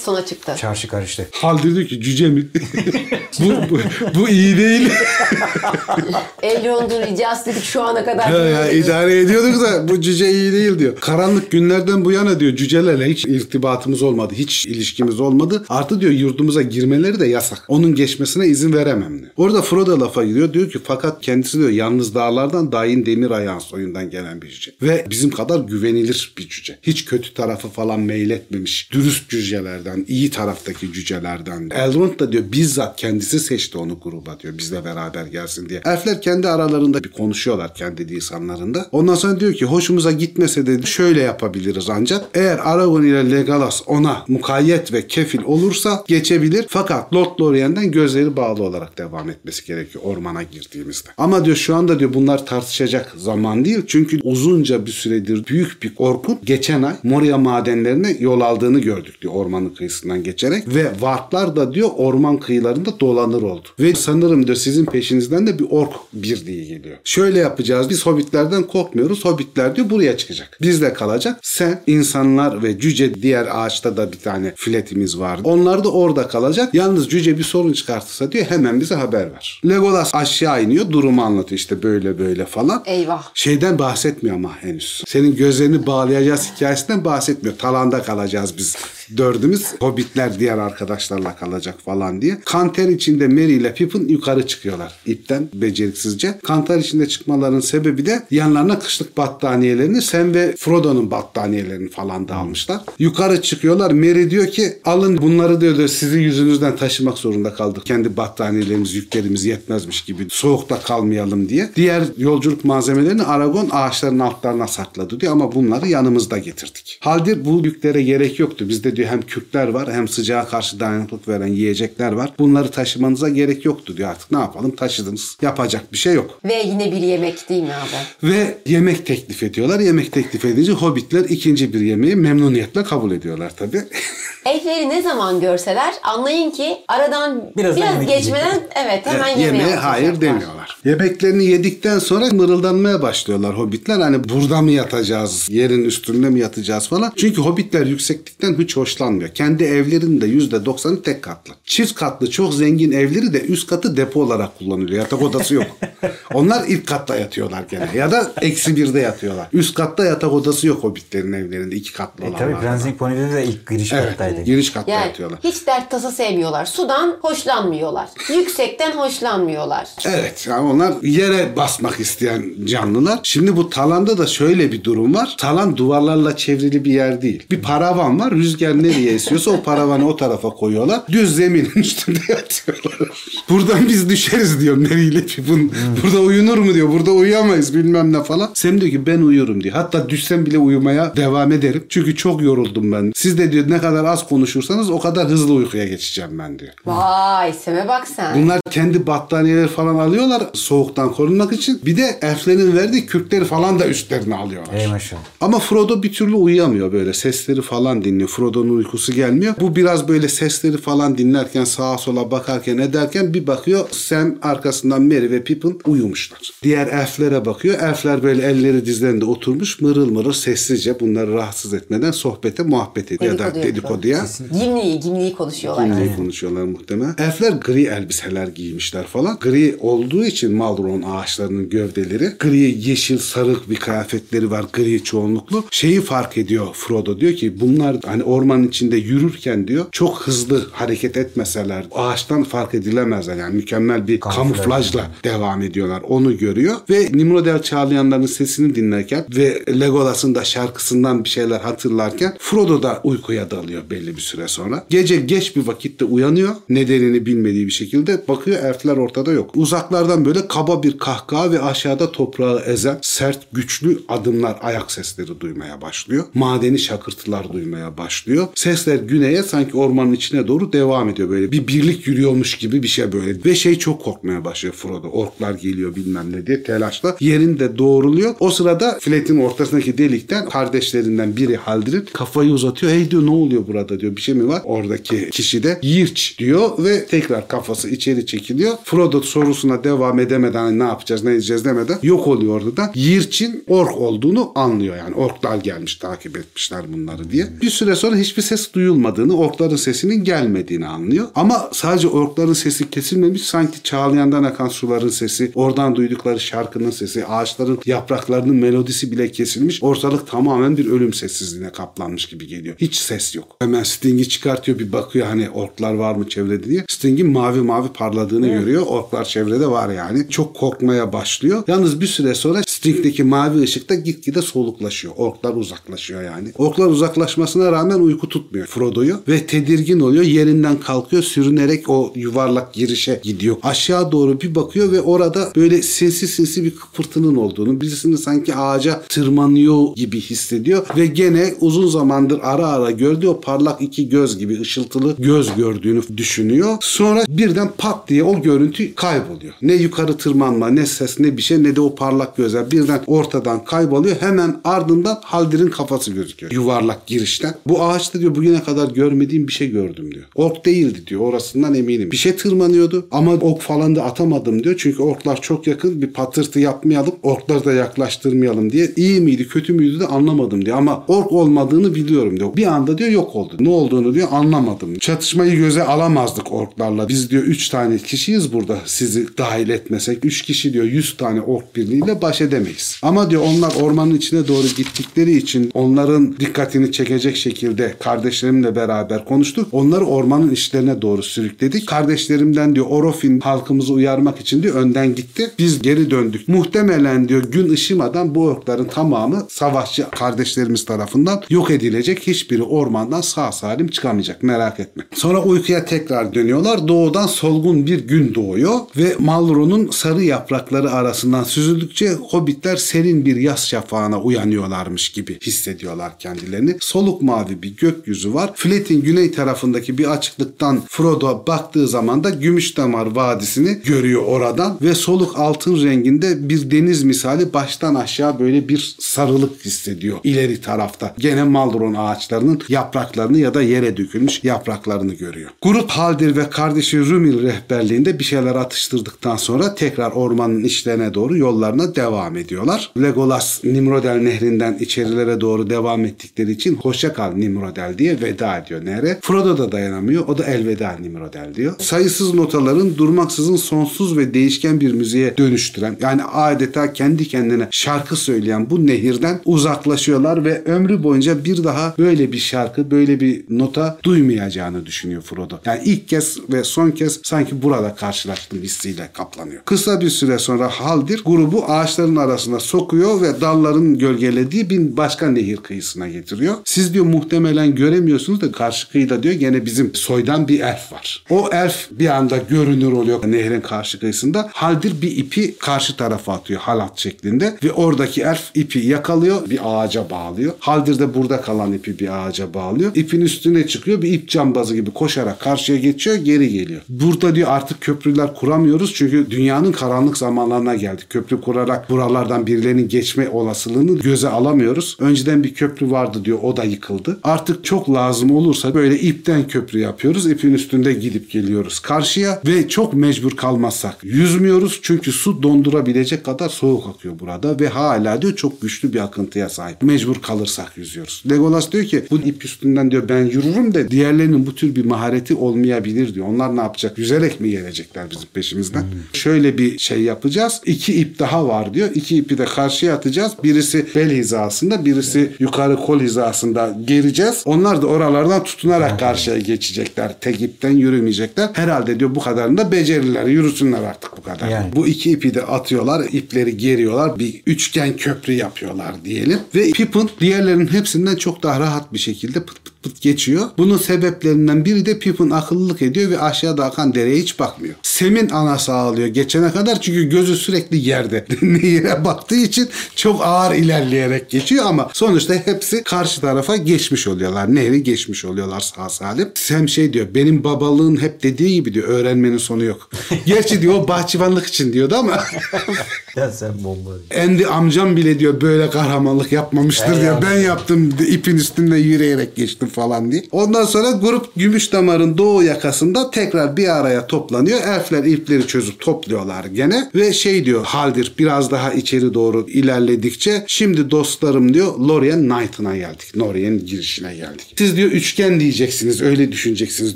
Sona çıktı. Çarşı karıştı. Halde diyor ki cüce mi? bu, bu, bu iyi değil. Elrond'un ricası dedik şu ana kadar. Ya, ya idare ediyorduk da bu cüce iyi değil diyor. Karanlık günlerden bu yana diyor cücelerle hiç irtibatımız olmadı. Hiç ilişkimiz olmadı. Artı diyor yurdumuza girmeleri de yasak. Onun geçmesine izin veremem diyor. Orada Frodo lafa giriyor. Diyor ki fakat kendisi diyor yalnız dağlardan Dain Demir Ayağın soyundan gelen bir cüce. Ve bizim kadar güvenilir bir cüce. Hiç kötü tarafı falan meyletmemiş. Dürüst cücelerden, iyi taraftaki cücelerden. Elrond da diyor bizzat kendisi kendisi seçti onu gruba diyor. Bizle beraber gelsin diye. Elfler kendi aralarında bir konuşuyorlar kendi lisanlarında. Ondan sonra diyor ki hoşumuza gitmese de şöyle yapabiliriz ancak eğer Aragorn ile Legolas ona mukayyet ve kefil olursa geçebilir. Fakat Lord Lorien'den gözleri bağlı olarak devam etmesi gerekiyor ormana girdiğimizde. Ama diyor şu anda diyor bunlar tartışacak zaman değil. Çünkü uzunca bir süredir büyük bir orkun geçen ay Moria madenlerine yol aldığını gördük diyor ormanın kıyısından geçerek. Ve varplar da diyor orman kıyılarında dolanır oldu. Ve sanırım diyor sizin peşinizden de bir ork birliği geliyor. Şöyle yapacağız biz hobbitlerden korkmuyoruz. Hobbitler diyor buraya çıkacak. Bizle kalacak. Sen insanlar ve cüce diğer ağaçta da bir tane filetimiz var. Onlar da orada kalacak. Yalnız cüce bir sorun çıkartırsa diyor hemen bize haber ver. Legolas aşağı iniyor durumu anlatıyor işte böyle böyle falan. Eyvah. Şeyden bahsetmiyor ama henüz. Senin gözlerini bağlayacağız hikayesinden bahsetmiyor. Talanda kalacağız biz. Dördümüz hobbitler diğer arkadaşlarla kalacak falan diye. Kanter içinde Merry ile Pippin yukarı çıkıyorlar. ipten beceriksizce. Kanter içinde çıkmaların sebebi de yanlarına kışlık battaniyelerini Sam ve Frodo'nun battaniyelerini falan da almışlar. Yukarı çıkıyorlar. Merry diyor ki alın bunları diyor, diyor sizin yüzünüzden taşımak zorunda kaldık. Kendi battaniyelerimiz yüklerimiz yetmezmiş gibi soğukta kalmayalım diye. Diğer yolculuk malzemelerini Aragon ağaçların altlarına sakladı diyor ama bunları yanımızda getirdik. Halde bu yüklere gerek yoktu. Bizde diyor hem kürkler var hem sıcağa karşı dayanıklık veren yiyecekler var. Bunları taşımanıza gerek yoktu diyor artık ne yapalım taşıdınız. Yapacak bir şey yok. Ve yine bir yemek değil mi abi? Ve yemek teklif ediyorlar. Yemek teklif edince hobbitler ikinci bir yemeği memnuniyetle kabul ediyorlar tabii. Elfleri ne zaman görseler anlayın ki aradan Biraz biraz, geçmeden evet hemen Evet, yemeğe yemeğe hayır demiyorlar. Yemeklerini yedikten sonra mırıldanmaya başlıyorlar hobbitler. Hani burada mı yatacağız, yerin üstünde mi yatacağız falan. Çünkü hobbitler yükseklikten hiç hoşlanmıyor. Kendi evlerinin de %90'ı tek katlı. Çift katlı çok zengin evleri de üst katı depo olarak kullanılıyor. Yatak odası yok. Onlar ilk katta yatıyorlar gene. Ya da eksi birde yatıyorlar. Üst katta yatak odası yok hobbitlerin evlerinde. iki katlı E, olanlar. tabii Prenslik Pony'de de ilk giriş Evet, kattaydı. giriş katta Yani yatıyorlar. hiç dert tasa sevmiyorlar. Sudan hoşlanmıyorlar. Yüksekten hoşlanmıyorlar. Evet yani onlar yere basmak isteyen canlılar. Şimdi bu Talan'da da şöyle bir durum var. Talan duvarlarla çevrili bir yer değil. Bir paravan var. Rüzgar nereye esiyorsa o paravanı o tarafa koyuyorlar. Düz zeminin üstünde yatıyorlar. Buradan biz düşeriz diyor Mary ile Pippin. Burada uyunur mu diyor. Burada uyuyamayız bilmem ne falan. Sam diyor ki ben uyurum diyor. Hatta düşsem bile uyumaya devam ederim. Çünkü çok yoruldum ben. Siz de diyor ne kadar az konuşursanız o kadar hızlı uykuya geçeceğim ben diyor. Vay Sem'e bak sen. Bunlar kendi battaniyeleri falan alıyorlar soğuktan korunmak için. Bir de elflerin verdiği kürkleri falan da üstlerine alıyorlar. Ey maşallah. Ama Frodo bir türlü uyuyamıyor böyle. Sesleri falan dinliyor. Frodo'nun uykusu gelmiyor. Bu biraz böyle sesleri falan dinlerken sağa sola bakarken ederken bir bakıyor Sam arkasından Merry ve Pippin uyumuşlar. Diğer elflere bakıyor. Elfler böyle elleri dizlerinde oturmuş mırıl mırıl sessizce bunları rahatsız etmeden sohbete muhabbet ediyor. Ya da dedikoduya. Gimli'yi, Gimli'yi konuşuyorlar. Gimli'yi konuşuyorlar muhtemelen. Elfler gri elbiseler giymişler falan. Gri olduğu için Malron ağaçlarının gövdeleri. Gri, yeşil, sarık bir kıyafetleri var. Gri çoğunluklu. Şeyi fark ediyor Frodo. Diyor ki bunlar hani ormanın içinde yürürken diyor çok hızlı hareket etmeseler ağaçtan fark edilemezler. Yani mükemmel bir Kamuflaj. kamuflajla devam ediyorlar. Onu görüyor ve Nimrodel Çağlayanların sesini dinlerken ve Legolas'ın da şarkısından bir şeyler hatırlarken Frodo da uykuya dalıyor belli bir süre sonra. Gece geç bir vakitte uyanıyor. Nedenini bilmediği bir şekilde bakıyor elfler ortada yok. Uzaklardan böyle kaba bir kahkaha ve aşağıda toprağı ezen sert güçlü adımlar ayak sesleri duymaya başlıyor. Madeni şakırtılar duymaya başlıyor. Sesler güneye sanki ormanın içine doğru devam ediyor böyle. Bir birlik yürüyormuş gibi bir şey böyle. Ve şey çok korkmaya başlıyor Frodo. Orklar geliyor bilmem ne diye telaşla. Yerinde doğruluyor. O sırada filetin ortasındaki delikten kardeşlerinden biri Haldrin kafayı uzatıyor. Hey diyor ne oluyor burada diyor. Bir şey mi var? Oradaki kişi de Yirç diyor ve tekrar kafası içeri çekiliyor. Frodo sorusuna devam edemeden hani ne yapacağız ne edeceğiz demeden yok oluyor orada. Yirç'in ork olduğunu anlıyor yani. Orklar gelmiş takip etmişler bunları diye. Bir süre sonra hiçbir ses duyulmadığını, orkların sesinin gelmediğini anlıyor. Ama sadece orkların sesi kesilmemiş sanki çağlayandan akan suların sesi, oradan duydukları şarkının sesi, ağaçların yapraklarının melodisi bile kesilmiş. Ortalık tamamen bir ölüm sessizliğine kaplanmış gibi geliyor. Hiç ses yok. Hemen Sting'i çıkartıyor bir bakıyor hani orklar var mı çevrede diye. Sting'in mavi mavi parladığını görüyor. Orklar çevrede var yani. Çok korkmaya başlıyor. Yalnız bir süre sonra Sting'deki mavi ışık da gitgide soluklaşıyor. Orklar uzaklaşıyor yani. Orklar uzaklaşmasına rağmen uyku tutmuyor Frodo'yu ve tedirgin oluyor. Yerinden kalkıyor sürünerek o yuvarlak girişe gidiyor. Aşağı doğru bir bakıyor ve orada böyle sinsi sinsi bir kıpırtının olduğunu, birisini sanki ağaca tırmanıyor gibi hissediyor ve gene uzun zamandır ara ara gördüğü o parlak iki göz gibi ışıltılı göz gördüğünü düşünüyor. Sonra birden pat diye o görüntü kayboluyor. Ne yukarı tırmanma, ne ses, ne bir şey, ne de o parlak gözler birden ortadan kayboluyor. Hemen ardından Haldir'in kafası gözüküyor. Yuvarlak girişten. Bu ağaçta diyor bugüne kadar görmediğim bir şey gördüm diyor. Ork değildi diyor. Orasından eminim. Bir şey tırmanıyordu ama ok falan da atamadım diyor. Çünkü orklar çok yakın. Bir patırtı yapmayalım. Orkları da yaklaştırmayalım diye. İyi miydi, kötü müydü de anlamadım diyor. Ama ork olmadığını biliyorum diyor. Bir anda diyor yok oldu. Ne olduğunu diyor anlamadım. Çatışmayı göze alamazdık orklarla. Biz diyor 3 tane kişiyiz burada. Sizi dahil etmesek. 3 kişi diyor 100 tane ork birliğiyle baş edemeyiz. Ama diyor onlar ormanın içine doğru gittikleri için onların dikkatini çekecek şekilde kardeşlerimle beraber konuştuk. Onları ormanın içlerine doğru sürükledik. Kardeşlerimden diyor Orofin halkımızı uyarmak için diyor önden gitti. Biz geri döndük. Muhtemelen diyor gün ışımadan bu orkların tamamı savaşçı kardeşlerimiz tarafından yok edilecek. Hiçbiri ormandan sağ salim çıkamayacak. Merak etme. Sonra uykuya tekrar dönüyorlar. Doğudan solgun bir gün doğuyor ve Malro'nun sarı yaprakları arasından süzüldükçe hobbitler serin bir yaz şafağına uyanıyorlarmış gibi hissediyorlar kendilerini. Soluk mavi bir gökyüzü var. Flet'in güney tarafındaki bir açıklıktan Frodo baktığı zaman da Gümüşdamar Vadisi'ni görüyor oradan ve soluk altın renginde bir deniz misali baştan aşağı böyle bir sarılık hissediyor ileri tarafta. Gene Maldron ağaçlarının yapraklarını ya da yere dökülmüş yapraklarını görüyor. Grup Haldir ve kardeşi Rumil rehberliğinde bir şeyler atıştırdıktan sonra tekrar ormanın içlerine doğru yollarına devam ediyorlar. Legolas Nimrodel nehrinden içerilere doğru devam ettikleri için hoşça kal Nimrodel diye veda ediyor nehre. Frodo da dayanamıyor. O da elveda Nimrodel diyor. Sayısız notaların durmaksızın sonsuz ve değişken bir müziğe dönüştüren yani adeta kendi kendine şarkı söyleyen bu nehirden uzaklaşıyorlar ve ömrü boyunca bir daha böyle bir şarkı, böyle bir nota duymayacağını düşünüyor Frodo. Yani ilk kez ve son kez sanki burada karşılaştım hissiyle kaplanıyor. Kısa bir süre sonra Haldir grubu ağaçların arasına sokuyor ve dalların gölgelediği bir başka nehir kıyısına getiriyor. Siz diyor muhtemelen göremiyorsunuz da karşı kıyıda diyor gene bizim soydan bir elf var. O elf bir anda görünür oluyor nehrin karşı kıyısında. Haldir bir ipi karşı tarafa atıyor halat şeklinde ve oradaki elf ipi yakalıyor bir ağaca bağlıyor. Haldir de burada kalan ipi bir ağaca bağlıyor. İpin üstüne çıkıyor bir ip cambazı gibi koşarak karşıya geçiyor geri geliyor. Burada diyor artık köprüler kuramıyoruz çünkü dünyanın karanlık zamanlarına geldik. Köprü kurarak buralardan birilerinin geçme olasılığını göze alamıyoruz. Önceden bir köprü vardı diyor o da yıkıldı. Artık çok lazım olursa böyle ipten köprü yapıyoruz. İpin üstünde gidip geliyoruz karşıya ve çok mecbur kalmazsak yüzmüyoruz çünkü su dondurabilecek kadar soğuk akıyor burada ve hala diyor çok güçlü bir akıntıya sahip. Mecbur kalırsak yüzüyoruz. Legolas diyor ki bu ip üstünden diyor ben yürürüm de diğerlerinin bu tür bir mahareti olmayabilir diyor. Onlar ne yapacak? Yüzerek mi gelecekler bizim peşimizden? Hmm. Şöyle bir şey yapacağız. İki ip daha var diyor. İki ipi de karşıya atacağız. Birisi bel hizasında, birisi yukarı kol hizasında gereceğiz. Onlar da oralardan tutunarak karşıya geçecekler. Tek ipten yürümeyecekler. Herhalde diyor bu kadarını da becerirler. Yürüsünler artık bu kadar. Yani. Bu iki ipi de atıyorlar. ipleri geriyorlar. Bir üçgen köprü yapıyorlar diyelim. Ve Pippin diğerlerinin hepsinden çok daha rahat bir şekilde pıt pıt pıt geçiyor. Bunun sebeplerinden biri de Pippin akıllılık ediyor ve aşağıda akan dereye hiç bakmıyor. Sem'in anası ağlıyor geçene kadar çünkü gözü sürekli yerde. Nehire baktığı için çok ağır ilerleyerek geçiyor ama sonuçta hepsi karşı tarafa geçmiş oluyorlar. Nehri geçmiş oluyorlar sağ salim. Sem şey diyor benim babalığın hep dediği gibi diyor öğrenmenin sonu yok. Gerçi diyor o bahçıvanlık için diyordu ama ya sen bomba. Endi amcam bile diyor böyle kahramanlık yapmamıştır Ey diyor. abi. Ben yaptım ipin üstünde yürüyerek geçtim falan diye. Ondan sonra grup Gümüşdamar'ın doğu yakasında tekrar bir araya toplanıyor. Elfler ipleri çözüp topluyorlar gene ve şey diyor Haldir biraz daha içeri doğru ilerledikçe şimdi dostlarım diyor Lorien Knight'ına geldik. Lorien girişine geldik. Siz diyor üçgen diyeceksiniz öyle düşüneceksiniz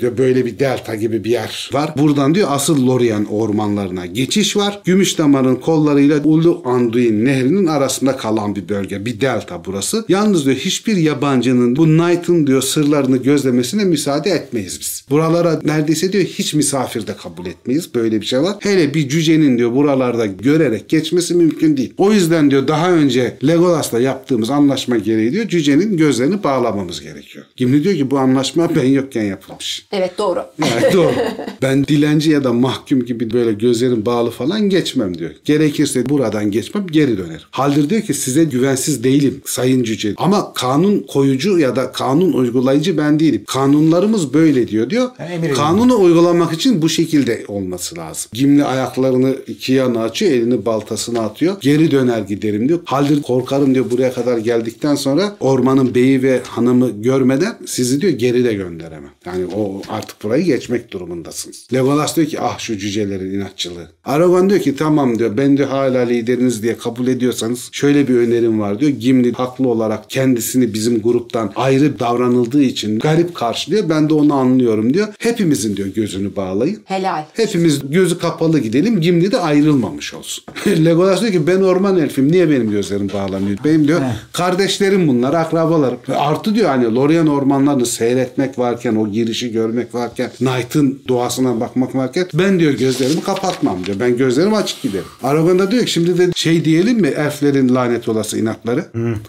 diyor. Böyle bir delta gibi bir yer var. Buradan diyor asıl Lorien ormanlarına geçiş var. Gümüşdamar'ın kollarıyla ile Ulu Anduin nehrinin arasında kalan bir bölge. Bir delta burası. Yalnız diyor hiçbir yabancının bu Knight'ın diyor sırlarını gözlemesine müsaade etmeyiz biz. Buralara neredeyse diyor hiç misafir de kabul etmeyiz. Böyle bir şey var. Hele bir cücenin diyor buralarda görerek geçmesi mümkün değil. O yüzden diyor daha önce Legolas'la yaptığımız anlaşma gereği diyor cücenin gözlerini bağlamamız gerekiyor. Gimli diyor ki bu anlaşma ben yokken yapılmış. Evet doğru. Yani doğru. Ben dilenci ya da mahkum gibi böyle gözlerim bağlı falan geçmem diyor. Gerekirse buradan geçmem geri dönerim. Haldir diyor ki size güvensiz değilim sayın cüce. Ama kanun koyucu ya da kanun uygulayıcı ben değilim. Kanunlarımız böyle diyor diyor. Ha, emir Kanunu uygulamak için bu şekilde olması lazım. Gimli ayaklarını iki yana açıyor, elini baltasına atıyor. Geri döner giderim diyor. Haldir korkarım diyor buraya kadar geldikten sonra ormanın beyi ve hanımı görmeden sizi diyor geri de gönderemem. Yani o artık burayı geçmek durumundasınız. Legolas diyor ki ah şu cücelerin inatçılığı. Aragorn diyor ki tamam diyor ben de hala lideriniz diye kabul ediyorsanız şöyle bir önerim var diyor. Gimli haklı olarak kendisini bizim gruptan ayrı davranıldığı için garip karşılıyor. Ben de onu anlıyorum diyor. Hepimizin diyor gözünü bağlayın. Helal. Hepimiz gözü kapalı gidelim. Gimli de ayrılmamış olsun. Legolas diyor ki ben orman elfim. Niye benim gözlerim bağlanıyor? Benim diyor kardeşlerim bunlar, akrabalarım. Artı diyor hani Lorien ormanlarını seyretmek varken, o girişi görmek varken, Knight'ın doğasına bakmak varken ben diyor gözlerimi kapatmam diyor. Ben gözlerim açık giderim. Aragorn da diyor ki şimdi de şey diyelim mi elflerin lanet olası inatları.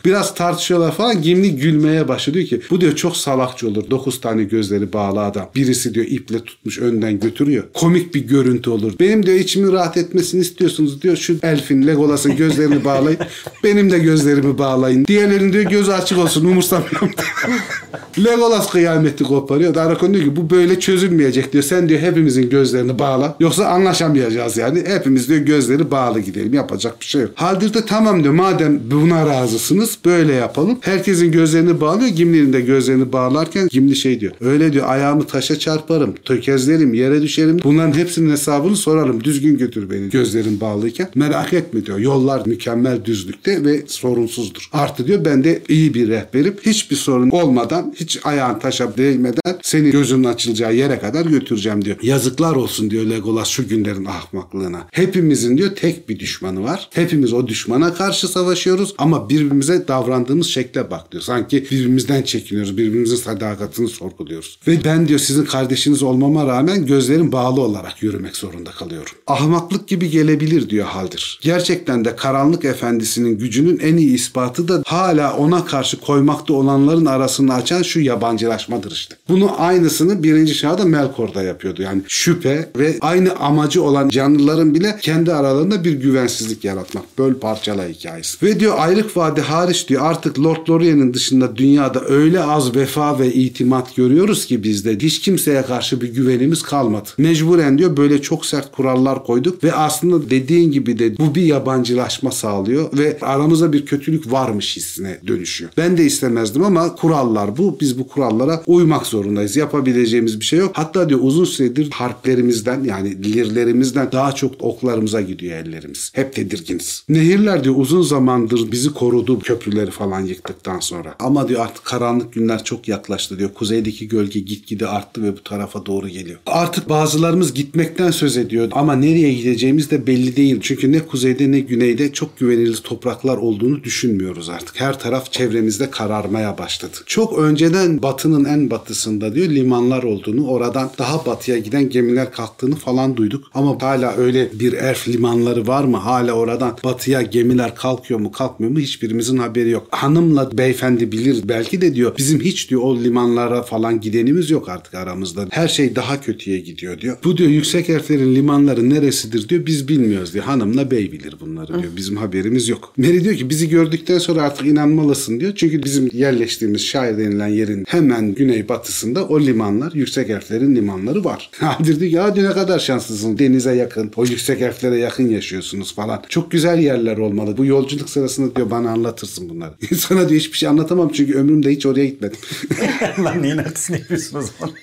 Biraz tartışıyorlar falan. Gimli gülmeye başlıyor diyor ki bu diyor çok salakçı olur. Dokuz tane gözleri bağlı adam. Birisi diyor iple tutmuş önden götürüyor. Komik bir görüntü olur. Benim diyor içimi rahat etmesini istiyorsunuz diyor. Şu elfin Legolas'ın gözlerini bağlayın. Benim de gözlerimi bağlayın. Diğerlerinin diyor gözü açık olsun umursamıyorum. Legolas kıyameti koparıyor. Aragorn diyor ki bu böyle çözülmeyecek diyor. Sen diyor hepimizin gözlerini bağla. Yoksa anlaşamayacağız yani. Hepimiz diyor gözleri bağlı gidelim. Yapacak bir şey yok. Haldir de tamam diyor. Madem buna razısınız böyle yapalım. Herkesin gözlerini bağlıyor. Gimli'nin de gözlerini bağlarken Gimli şey diyor. Öyle diyor ayağımı taşa çarparım. Tökezlerim yere düşerim. Bunların hepsinin hesabını sorarım. Düzgün götür beni gözlerim bağlıyken. Merak etme diyor. Yollar mükemmel düzlükte ve sorunsuzdur. Artı diyor ben de iyi bir rehberim. Hiçbir sorun olmadan hiç ayağın taşa değmeden seni gözünün açılacağı yere kadar götüreceğim diyor. Yazıklar olsun diyor Legolas şu günlerin ahmaklığına. Hepimizin diyor tek bir düşmanı var. Hepimiz o düşmana karşı savaşıyoruz ama birbirimize davrandığımız şekle bak diyor. Sanki birbirimizden çekiniyoruz. Birbirimizin sadakatini sorguluyoruz. Ve ben diyor sizin kardeşiniz olmama rağmen gözlerim bağlı olarak yürümek zorunda kalıyorum. Ahmaklık gibi gelebilir diyor Haldir. Gerçekten de karanlık efendisinin gücünün en iyi ispatı da hala ona karşı koymakta olanların arasını açan şu yabancılaşmadır işte. Bunu aynısını birinci şahda Melkor'da yapıyordu. Yani şüphe ve aynı amacı olan canlıların bile kendi aralarında bir güvensizlik yaratmak. Böl parçala hikayesi. Ve diyor aylık vade hariç diyor artık Lord Lorien'in dışında dünyada öyle az vefa ve itimat görüyoruz ki bizde hiç kimseye karşı bir güvenimiz kalmadı. Mecburen diyor böyle çok sert kurallar koyduk ve aslında dediğin gibi de bu bir yabancılaşma sağlıyor ve aramızda bir kötülük varmış hissine dönüşüyor. Ben de istemezdim ama kurallar bu. Biz bu kurallara uymak zorundayız. Yapabileceğimiz bir şey yok. Hatta diyor uzun süredir harplerimizden yani lirlerimizden daha çok oklarımıza gidiyor ellerimiz. Hep tedirginiz. Nehirler diyor uzun zamandır bizi korudu köprüleri falan yıktıktan sonra. Ama diyor artık karanlık günler çok yaklaştı diyor. Kuzeydeki gölge gitgide arttı ve bu tarafa doğru geliyor. Artık bazılarımız gitmekten söz ediyor ama nereye gideceğimiz de belli değil. Çünkü ne kuzeyde ne güneyde çok güvenilir topraklar olduğunu düşünmüyoruz artık. Her taraf çevremizde kararmaya başladı. Çok önceden batının en batısında diyor limanlar olduğunu, oradan daha batıya giden gemiler kalktığını falan duyduk. Ama hala öyle bir erf limanları var mı? Hala oradan batıya gemiler kalkıyor mu kalkmıyor mu hiçbirimizin haberi yok. Hanımla beyefendi bilir belki de diyor bizim hiç diyor o limanlara falan gidenimiz yok artık aramızda. Her şey daha kötüye gidiyor diyor. Bu diyor yüksek erflerin limanları neresidir diyor biz bilmiyoruz diyor. Hanımla bey bilir bunları diyor. Bizim haberimiz yok. Mary diyor ki bizi gördükten sonra artık inanmalısın diyor. Çünkü bizim yerleştiğimiz şair denilen yerin hemen güney batısında o limanlar yüksek erflerin limanları var. Hadir diyor ki hadi ne kadar şanslısın denize yakın o yüksek erflere yakın yaşıyorsunuz falan. Çok güzel yerler olmalı. Bu yolculuk sırasında diyor bana anlatırsın bunları. Sana diyor hiçbir şey anlatamam çünkü ömrümde hiç oraya gitmedim. Lan neyin artistini yapıyorsun o zaman?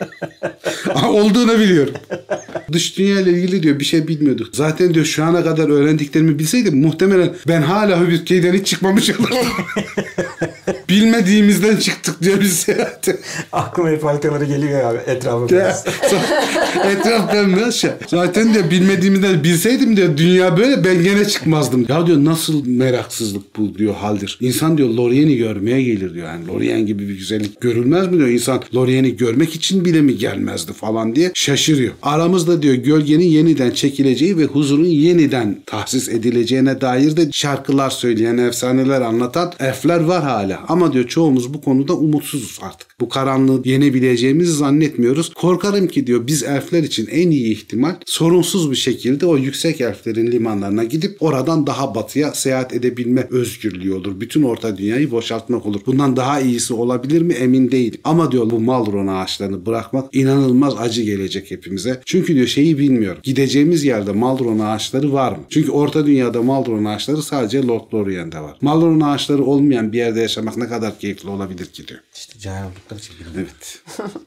Olduğunu biliyorum. Dış dünya ile ilgili diyor bir şey bilmiyorduk. Zaten diyor şu ana kadar öğrendiklerimi bilseydim muhtemelen ben hala Hobbit köyden hiç çıkmamış olurdum. bilmediğimizden çıktık diyor biz seyahate. Aklıma hep haritaları geliyor ya etrafa Ya. Etraf bembeyaz şey. Zaten diyor bilmediğimden bilseydim diyor dünya böyle ben gene çıkmazdım. Ya diyor nasıl meraksızlık bu diyor haldir. İnsan diyor Lorien'i görmeye gelir diyor. Yani Lorien gibi bir güzellik görülmez mi diyor. İnsan Lorien'i görmek için bile mi gelmezdi falan diye şaşırıyor. Aramızda diyor gölgenin yeniden çekileceği ve huzurun yeniden tahsis edileceğine dair de şarkılar söyleyen, efsaneler anlatan elfler var hala. Ama diyor çoğumuz bu konuda umutsuzuz artık. Bu karanlığı yenebileceğimizi zannetmiyoruz. Korkarım ki diyor biz elfler için en iyi ihtimal sorunsuz bir şekilde o yüksek elflerin limanlarına gidip oradan daha batıya seyahat edebilme özgürlüğü olur. Bütün orta dünyayı boşaltmak olur. Bundan daha iyisi olabilir mi emin değilim. Ama diyor bu Malron ağaçlarını bırakmak inanılmaz acı gelecek hepimize. Çünkü diyor şeyi bilmiyorum. Gideceğimiz yerde Malron ağaçları var mı? Çünkü orta dünyada Malron ağaçları sadece Lord Lorien'de var. Malron ağaçları olmayan bir yerde yaşamak ne kadar keyifli olabilir ki diyor. İşte cahil oldukları için. Evet.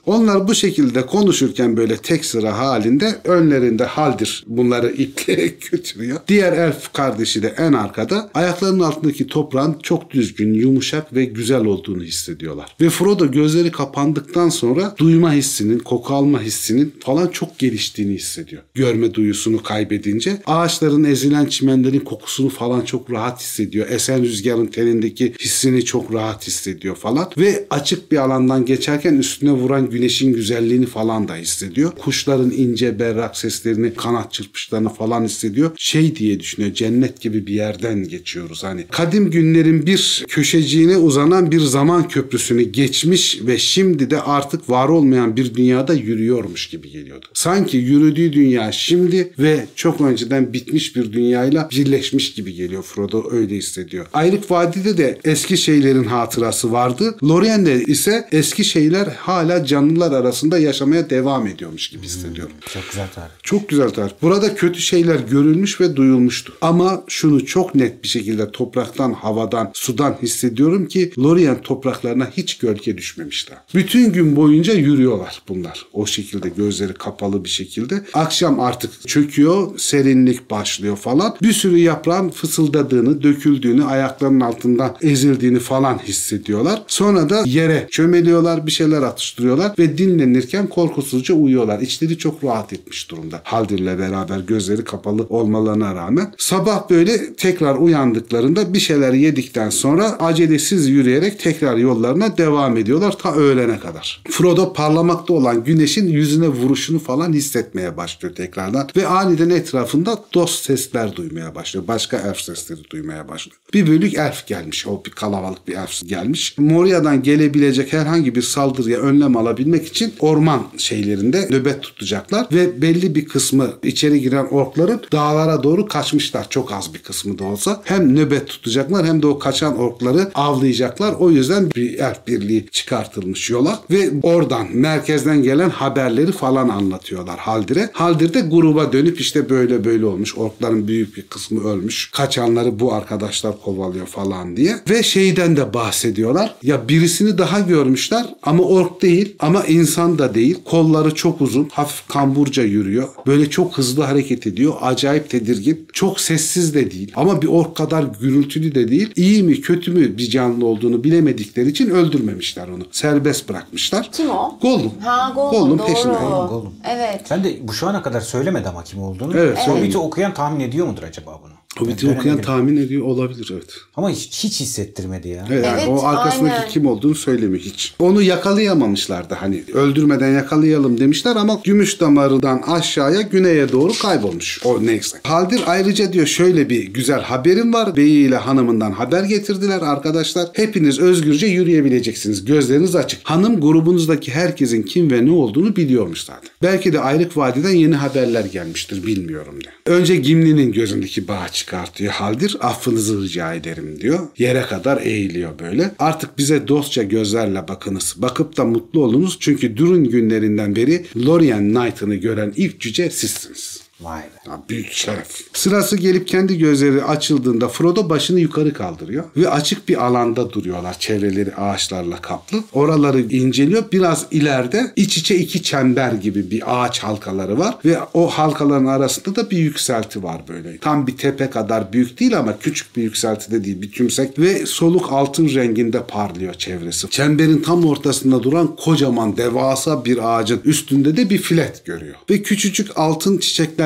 Onlar bu şekilde konuşurken böyle tek sıra halinde önlerinde Haldir bunları iple götürüyor. Diğer elf kardeşi de en arkada ayaklarının altındaki toprağın çok düzgün, yumuşak ve güzel olduğunu hissediyorlar. Ve Frodo gözleri kapandıktan sonra duyma hissinin, koku alma hissinin falan çok geliştiğini hissediyor. Görme duyusunu kaybedince ağaçların ezilen çimenlerin kokusunu falan çok rahat hissediyor. Esen rüzgarın telindeki hissini çok rahat hissediyor falan. Ve açık bir alandan geçerken üstüne vuran güneşin güzelliğini falan da hissediyor. Kuşların ince berrak seslerini, kanat çırpışlarını falan hissediyor. Şey diye düşünüyor cennet gibi bir yerden geçiyoruz hani. Kadim günlerin bir köşeciğine uzanan bir zaman köprüsünü geçmiş ve şimdi de artık var olmayan bir dünyada yürüyormuş gibi geliyordu. Sanki yürüdüğü dünya şimdi ve çok önceden bitmiş bir dünyayla birleşmiş gibi geliyor Frodo öyle hissediyor. Ayrık Vadide de eski şeylerin hatırası vardı. Lorien'de ise eski şeyler hala canlılar arasında yaşamaya devam ediyormuş gibi hissediyorum. Çok güzel tarih. Çok güzel tarif. Burada kötü şeyler görülmüş ve duyulmuştu. Ama şunu çok net bir şekilde topraktan, havadan, sudan hissediyorum ki Lorien topraklarına hiç gölge düşmemişler. Bütün gün boyunca yürüyorlar bunlar. O şekilde gözleri kapalı bir şekilde. Akşam artık çöküyor, serinlik başlıyor falan. Bir sürü yaprağın fısıldadığını, döküldüğünü, ayaklarının altında ezildiğini falan hissediyorlar. Sonra da yere çömeliyorlar, bir şeyler atıştırıyorlar ve dinlenirken korkusuzca uyuyorlar. İçleri çok rahat etmiş durumda. Haldir'le beraber gözleri kapalı olmalarına rağmen. Sabah böyle tekrar uyandıklarında bir şeyler yedikten sonra acelesiz yürüyerek tekrar yollarına devam ediyorlar ta öğlene kadar. Frodo parlamakta olan güneşin yüzüne vuruşunu falan hissetmeye başlıyor tekrardan ve aniden etrafında dost sesler duymaya başlıyor. Başka elf sesleri duymaya başlıyor. Bir bölük elf gelmiş. O bir kalabalık bir elf gelmiş. Moria'dan gelebilecek herhangi bir saldırıya önlem alabilmek için orman şeylerinde nöbet tutacaklar ve belli bir kısmı içeri giren orkların dağlara doğru kaçmışlar. Çok az bir kısmı da olsa. Hem nöbet tutacaklar hem de o kaçan orkları avlayacaklar. O yüzden bir elf birliği çıkartılmış yola ve oradan merkezden gelen haberleri falan anlatıyorlar Haldir'e. Haldir de gruba dönüp işte böyle böyle olmuş. Orkların büyük bir kısmı ölmüş. Kaçanları bu arkadaşlar kovalıyor falan diye. Ve şeyden de bahsediyorlar. Ya birisini daha görmüşler ama ork değil ama insan da değil. Kolları çok uzun. Hafif kamburca yürüyor. Böyle çok hızlı hareket ediyor. Acayip tedirgin. Çok sessiz de değil. Ama bir ork kadar gürültülü de değil. İyi mi kötü mü bir canlı olduğunu bilemedikleri için öldürmemişler onu. Serbest bırakmışlar. Kim o? Gollum. Ha Gollum, Gollum doğru. peşinde. Gollum. Evet. Ben de bu şu ana kadar söylemedi ama kim olduğunu. Evet, Hobbit'i okuyan tahmin ediyor mudur acaba bunu? Hobbit'i Ben okuyan tahmin ediyor olabilir evet. Ama hiç, hiç hissettirmedi ya. Evet, yani Evet, o arkasındaki aynen. kim olduğunu söylemiyor hiç. Onu yakalayamamışlardı hani öldürmeden yakalayalım demişler ama gümüş damarından aşağıya güneye doğru kaybolmuş. O neyse. Haldir ayrıca diyor şöyle bir güzel haberim var. Beyi ile hanımından haber getirdiler arkadaşlar. Hepiniz özgürce yürüyebileceksiniz. Gözleriniz açık. Hanım grubunuzdaki herkesin kim ve ne olduğunu biliyormuş zaten. Belki de Ayrık Vadi'den yeni haberler gelmiştir bilmiyorum diyor. Önce Gimli'nin gözündeki bağı çıkartıyor Haldir. Affınızı rica ederim diyor. Yere kadar eğiliyor böyle. Artık bize dostça gözlerle bakınız. Bakıp da mutlu olunuz çünkü Durun günlerinden beri Lorien Knight'ını gören ilk cüce sizsiniz. Vay be. Ya büyük şeref. Sırası gelip kendi gözleri açıldığında Frodo başını yukarı kaldırıyor ve açık bir alanda duruyorlar. Çevreleri ağaçlarla kaplı. Oraları inceliyor. Biraz ileride iç içe iki çember gibi bir ağaç halkaları var ve o halkaların arasında da bir yükselti var böyle. Tam bir tepe kadar büyük değil ama küçük bir yükselti de değil. Bir tümsek ve soluk altın renginde parlıyor çevresi. Çemberin tam ortasında duran kocaman devasa bir ağacın üstünde de bir filet görüyor. Ve küçücük altın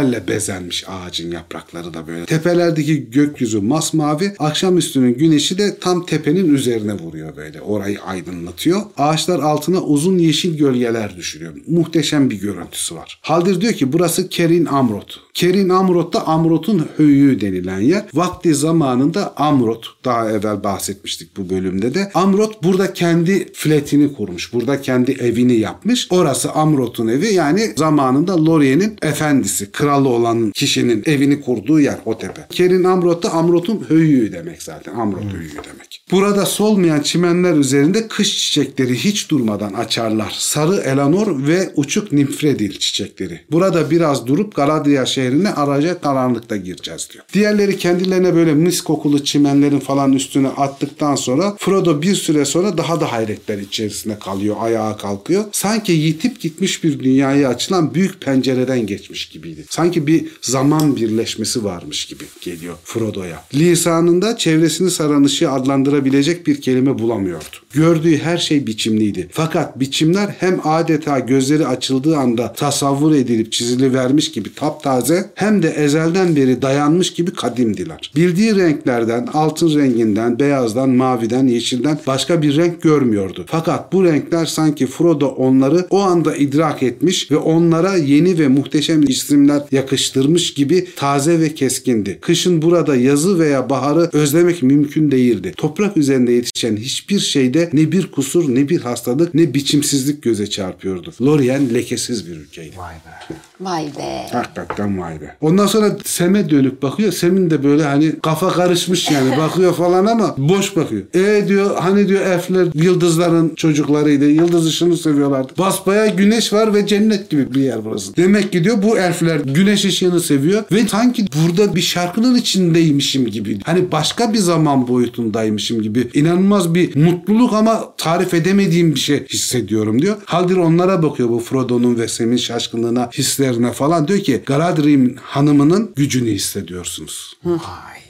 çiçeklerle bezenmiş ağacın yaprakları da böyle. Tepelerdeki gökyüzü masmavi, akşamüstünün güneşi de tam tepenin üzerine vuruyor böyle. Orayı aydınlatıyor. Ağaçlar altına uzun yeşil gölgeler düşürüyor. Muhteşem bir görüntüsü var. Haldir diyor ki burası Kerin Amrot. Kerin Amrot da Amrot'un höyüğü denilen yer. Vakti zamanında Amrot, daha evvel bahsetmiştik bu bölümde de. Amrot burada kendi fletini kurmuş. Burada kendi evini yapmış. Orası Amrot'un evi yani zamanında Lorien'in efendisi, kralı olan kişinin evini kurduğu yer o tepe. Kerin Amrot da Amrot'un höyüğü demek zaten. Amrot höyüğü demek. Burada solmayan çimenler üzerinde kış çiçekleri hiç durmadan açarlar. Sarı elanor ve uçuk nimfredil çiçekleri. Burada biraz durup Galadriel şehrine araca karanlıkta gireceğiz diyor. Diğerleri kendilerine böyle mis kokulu çimenlerin falan üstüne attıktan sonra Frodo bir süre sonra daha da hayretler içerisinde kalıyor. Ayağa kalkıyor. Sanki yitip gitmiş bir dünyaya açılan büyük pencereden geçmiş gibiydi. Sanki bir zaman birleşmesi varmış gibi geliyor Frodo'ya. Lisanında çevresini saran ışığı adlandırabilecek bir kelime bulamıyordu. Gördüğü her şey biçimliydi. Fakat biçimler hem adeta gözleri açıldığı anda tasavvur edilip çizilivermiş gibi taptaze hem de ezelden beri dayanmış gibi kadimdiler. Bildiği renklerden, altın renginden, beyazdan, maviden, yeşilden başka bir renk görmüyordu. Fakat bu renkler sanki Frodo onları o anda idrak etmiş ve onlara yeni ve muhteşem isimler yakıştırmış gibi taze ve keskindi. Kışın burada yazı veya baharı özlemek mümkün değildi. Toprak üzerinde yetişen hiçbir şeyde ne bir kusur, ne bir hastalık, ne biçimsizlik göze çarpıyordu. Lorien lekesiz bir ülkeydi. Vay be. Vay be. Hakikaten vay be. Ondan sonra Sem'e dönüp bakıyor. Sem'in de böyle hani kafa karışmış yani bakıyor falan ama boş bakıyor. E diyor hani diyor elfler yıldızların çocuklarıydı. Yıldız ışığını seviyorlardı. Basbaya güneş var ve cennet gibi bir yer burası. Demek ki diyor bu elfler güneş ışığını seviyor ve sanki burada bir şarkının içindeymişim gibi. Hani başka bir zaman boyutundaymışım gibi. İnanılmaz bir mutluluk ama tarif edemediğim bir şey hissediyorum diyor. Haldir onlara bakıyor bu Frodo'nun ve Sem'in şaşkınlığına, hislerine falan. Diyor ki Galadriel hanımının gücünü hissediyorsunuz. Vay.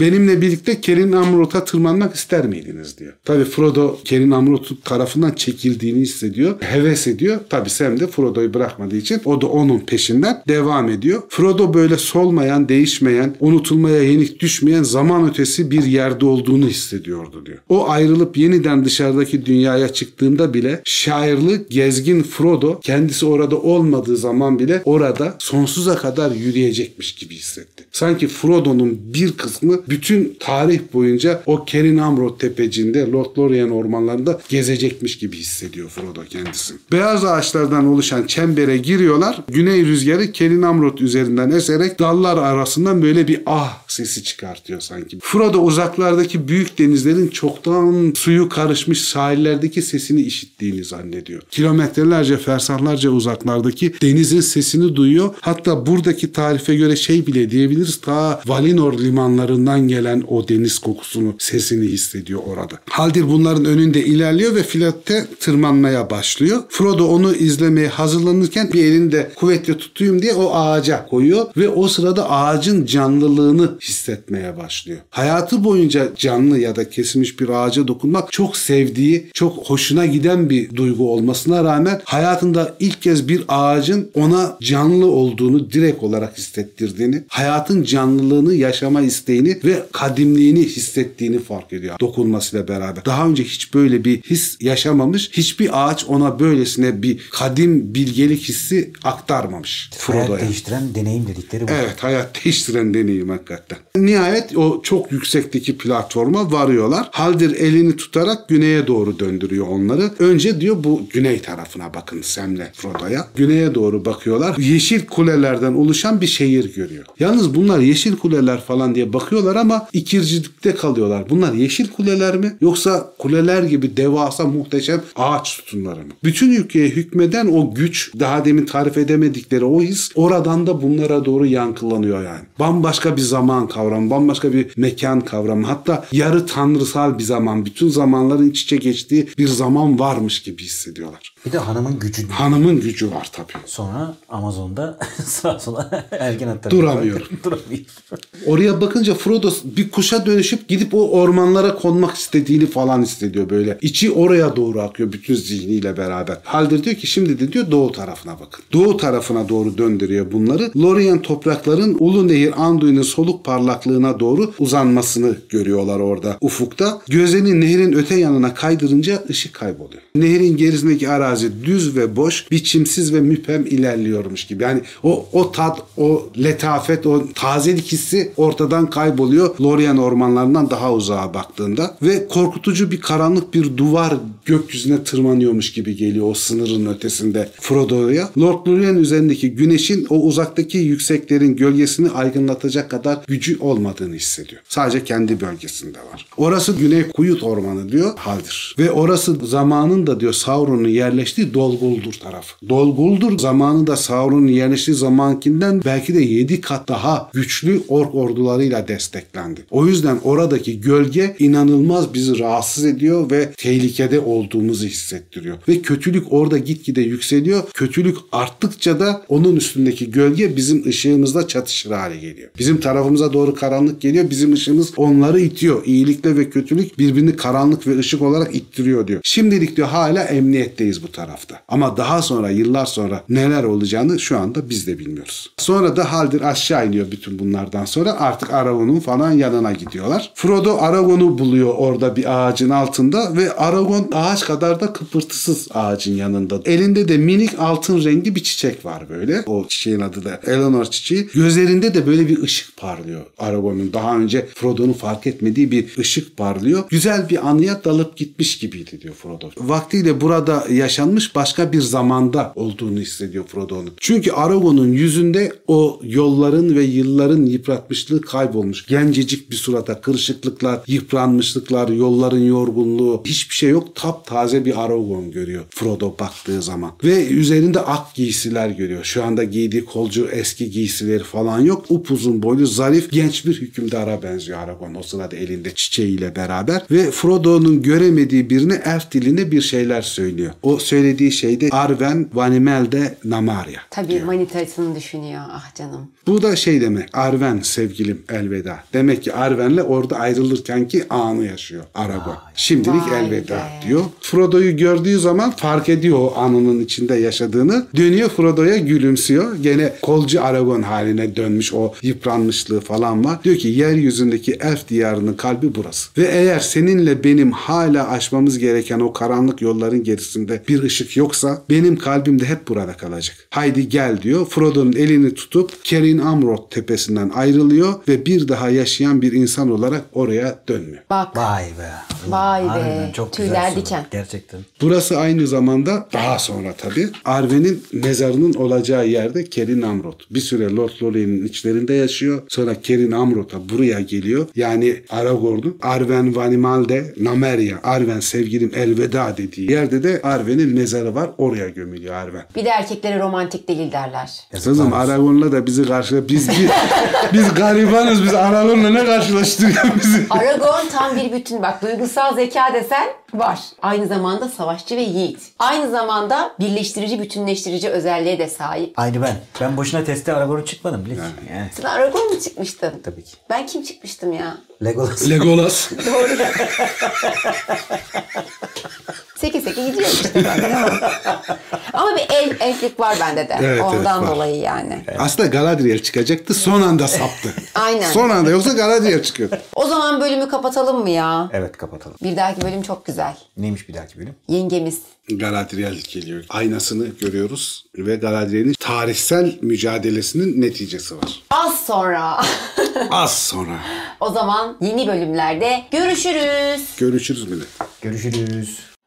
Benimle birlikte Kerin Amrot'a tırmanmak ister miydiniz diyor. Tabi Frodo Kerin Amrot tarafından çekildiğini hissediyor. Heves ediyor. Tabi Sam de Frodo'yu bırakmadığı için o da onun peşinden devam ediyor. Frodo böyle solmayan, değişmeyen, unutulmaya yenik düşmeyen zaman ötesi bir yerde olduğunu hissediyordu diyor. O ayrılıp yeniden dışarıdaki dünyaya çıktığında bile şairli, gezgin Frodo kendisi orada olmadığı zaman bile orada sonsuza kadar yürüyecekmiş gibi hissetti. Sanki Frodo'nun bir kısmı bütün tarih boyunca o Kerin Amrot tepecinde Lord Lorien ormanlarında gezecekmiş gibi hissediyor Frodo kendisi. Beyaz ağaçlardan oluşan çembere giriyorlar. Güney rüzgarı Kerin Amrot üzerinden eserek dallar arasından böyle bir ah sesi çıkartıyor sanki. Frodo uzaklardaki büyük denizlerin çoktan suyu karışmış sahillerdeki sesini işittiğini zannediyor. Kilometrelerce fersahlarca uzaklardaki denizin sesini duyuyor. Hatta buradaki tarife göre şey bile diyebiliriz ta Valinor limanlarından gelen o deniz kokusunu, sesini hissediyor orada. Haldir bunların önünde ilerliyor ve filotte tırmanmaya başlıyor. Frodo onu izlemeye hazırlanırken bir elinde kuvvetle tutayım diye o ağaca koyuyor ve o sırada ağacın canlılığını hissetmeye başlıyor. Hayatı boyunca canlı ya da kesilmiş bir ağaca dokunmak çok sevdiği, çok hoşuna giden bir duygu olmasına rağmen hayatında ilk kez bir ağacın ona canlı olduğunu direkt olarak hissettirdiğini, hayatın canlılığını yaşama isteğini ve kadimliğini hissettiğini fark ediyor dokunmasıyla beraber. Daha önce hiç böyle bir his yaşamamış. Hiçbir ağaç ona böylesine bir kadim bilgelik hissi aktarmamış Hayat Frodo'ya. değiştiren deneyim dedikleri bu. Evet hayat değiştiren deneyim hakikaten. Yüksekten. Nihayet o çok yüksekteki platforma varıyorlar. Haldir elini tutarak güneye doğru döndürüyor onları. Önce diyor bu güney tarafına bakın Sam'le Frodo'ya. Güneye doğru bakıyorlar. Yeşil kulelerden oluşan bir şehir görüyor. Yalnız bunlar yeşil kuleler falan diye bakıyorlar ama ikircilikte kalıyorlar. Bunlar yeşil kuleler mi yoksa kuleler gibi devasa muhteşem ağaç sütunları mı? Bütün ülkeye hükmeden o güç daha demin tarif edemedikleri o his oradan da bunlara doğru yankılanıyor yani. Bambaşka bir zaman kavramı, bambaşka bir mekan kavramı. Hatta yarı tanrısal bir zaman, bütün zamanların iç içe geçtiği bir zaman varmış gibi hissediyorlar. Bir de hanımın gücü. Hanımın gücü var tabii. Sonra Amazon'da sağa sola ergen atlar. Duramıyor. Duramıyor. Oraya bakınca Frodo bir kuşa dönüşüp gidip o ormanlara konmak istediğini falan hissediyor böyle. İçi oraya doğru akıyor bütün zihniyle beraber. Haldir diyor ki şimdi de diyor doğu tarafına bakın. Doğu tarafına doğru döndürüyor bunları. Lorien toprakların Ulu Nehir Anduin'in soluk parlaklığına doğru uzanmasını görüyorlar orada ufukta. Gözlerini nehrin öte yanına kaydırınca ışık kayboluyor. Nehrin gerisindeki arazi düz ve boş, biçimsiz ve müphem ilerliyormuş gibi. Yani o o tat, o letafet, o tazelik hissi ortadan kayboluyor. Lorien ormanlarından daha uzağa baktığında ve korkutucu bir karanlık bir duvar gökyüzüne tırmanıyormuş gibi geliyor o sınırın ötesinde Frodo'ya. Lord Lorien üzerindeki güneşin o uzaktaki yükseklerin gölgesini aydınlatacak kadar gücü olmadığını hissediyor. Sadece kendi bölgesinde var. Orası Güney Kuyut Ormanı diyor Haldir. Ve orası zamanın da diyor Sauron'un yerleştiği Dolguldur tarafı. Dolguldur zamanı da Sauron'un yerleştiği zamankinden belki de 7 kat daha güçlü ork ordularıyla desteklendi. O yüzden oradaki gölge inanılmaz bizi rahatsız ediyor ve tehlikede olduğumuzu hissettiriyor. Ve kötülük orada gitgide yükseliyor. Kötülük arttıkça da onun üstündeki gölge bizim ışığımızla çatışır hale geliyor. Bizim tarafımıza doğru karanlık geliyor. Bizim ışığımız onları itiyor. İyilikle ve kötülük birbirini karanlık ve ışık olarak ittiriyor diyor. Şimdilik diyor hala emniyetteyiz bu tarafta. Ama daha sonra yıllar sonra neler olacağını şu anda biz de bilmiyoruz. Sonra da Haldir aşağı iniyor bütün bunlardan sonra artık Aragorn'un falan yanına gidiyorlar. Frodo Aragorn'u buluyor orada bir ağacın altında ve Aragorn ağaç kadar da kıpırtısız ağacın yanında. Elinde de minik altın rengi bir çiçek var böyle. O çiçeğin adı da Eleanor çiçeği. Gözlerinde de böyle bir ışık parlıyor Aragorn'un. Daha önce Frodo'nun fark etmediği bir ışık parlıyor. Güzel bir anıya dalıp gitmiş gibiydi diyor Frodo. Vaktiyle burada yaşanmış başka bir zamanda olduğunu hissediyor Frodo'nun. Çünkü Aragorn'un yüzünde o yolların ve yılların yıpratmışlığı kaybolmuş. Gencecik bir surata kırışıklıklar, yıpranmışlıklar, yolların yorgunluğu hiçbir şey yok. Taptaze bir Aragorn görüyor Frodo baktığı zaman. Ve üzerinde ak giysiler görüyor. Şu anda giydiği kolcu eski giysileri falan yok. Upuzun boylu zarif genç bir hükümdara benziyor Aragorn o sırada elinde çiçeğiyle beraber. Ve Frodo'nun göremediği birine elf dilinde bir şeyler söylüyor. O söylediği şey de Arwen Vanimelde Namaria. Tabii diyor. manitasını düşünüyor. Ah canım. Bu da şey demek. Arwen sevgilim elveda. Demek ki Arwen'le orada ayrılırken ki anı yaşıyor Aragorn. Şimdilik Vay elveda be. diyor. Frodo'yu gördüğü zaman fark ediyor o anının içinde yaşadığını. Dönüyor Frodo'ya gülümsüyor. Gene kolcu Aragorn haline dönmüş o yıpranmışlığı falan var. Diyor ki yeryüzündeki elf diyarının kalbi burası. Ve eğer seninle benim hala aşmamız gereken o karanlık yolların gerisinde bir ışık yoksa benim kalbim de hep burada kalacak. Haydi gel diyor. Frodo'nun elini tutup Kerin Amrod tepesinden ayrılıyor ve bir daha yaşayan bir insan olarak oraya dönmüyor. Bak Vay be. Vay be. Harbiden Çok güzel Tüyler soru. diken. Gerçekten. Burası aynı zamanda daha sonra tabii Arwen'in mezarının olacağı yerde Kerin Amrod. Bir süre Lord Lorien'in içlerinde yaşıyor. Sonra Kerin Amrod'a buraya geliyor. Yani Aragorn'un Arwen Vanimalde Nameria, Arwen sevgilim elveda dediği yerde de Arwen'in mezarı var. Oraya gömülüyor Arwen. bir de erkeklere romantik değil derler. Kızım Aragorn'la da bizi karşı biz biz, biz garibanız biz Aragorn'la ne karşılaştırıyor bizi? Aragorn tam bir bütün. Bak duygusal zeka desen var. Aynı zamanda savaşçı ve yiğit. Aynı zamanda birleştirici, bütünleştirici özelliğe de sahip. Aynı ben. Ben boşuna teste Aragorn'u çıkmadım bile. Yani. Sen Aragorn mu çıkmıştın? Tabii ki. Ben kim çıkmıştım ya? Legolas. Legolas. Doğru. seke seke gidiyor işte. böyle. Ama bir el, elflik var bende de. Evet, evet, Ondan var. dolayı yani. Aslında Galadriel çıkacaktı son anda saptı. Aynen. Son anda yoksa Galadriel çıkıyordu. O zaman bölümü kapatalım mı ya? Evet kapatalım. Bir dahaki bölüm çok güzel. Neymiş bir dahaki bölüm? Yengemiz. Galadriel geliyor. Aynasını görüyoruz ve Galadriel'in tarihsel mücadelesinin neticesi var. Az sonra. Az sonra. o zaman yeni bölümlerde görüşürüz. Görüşürüz millet. Görüşürüz.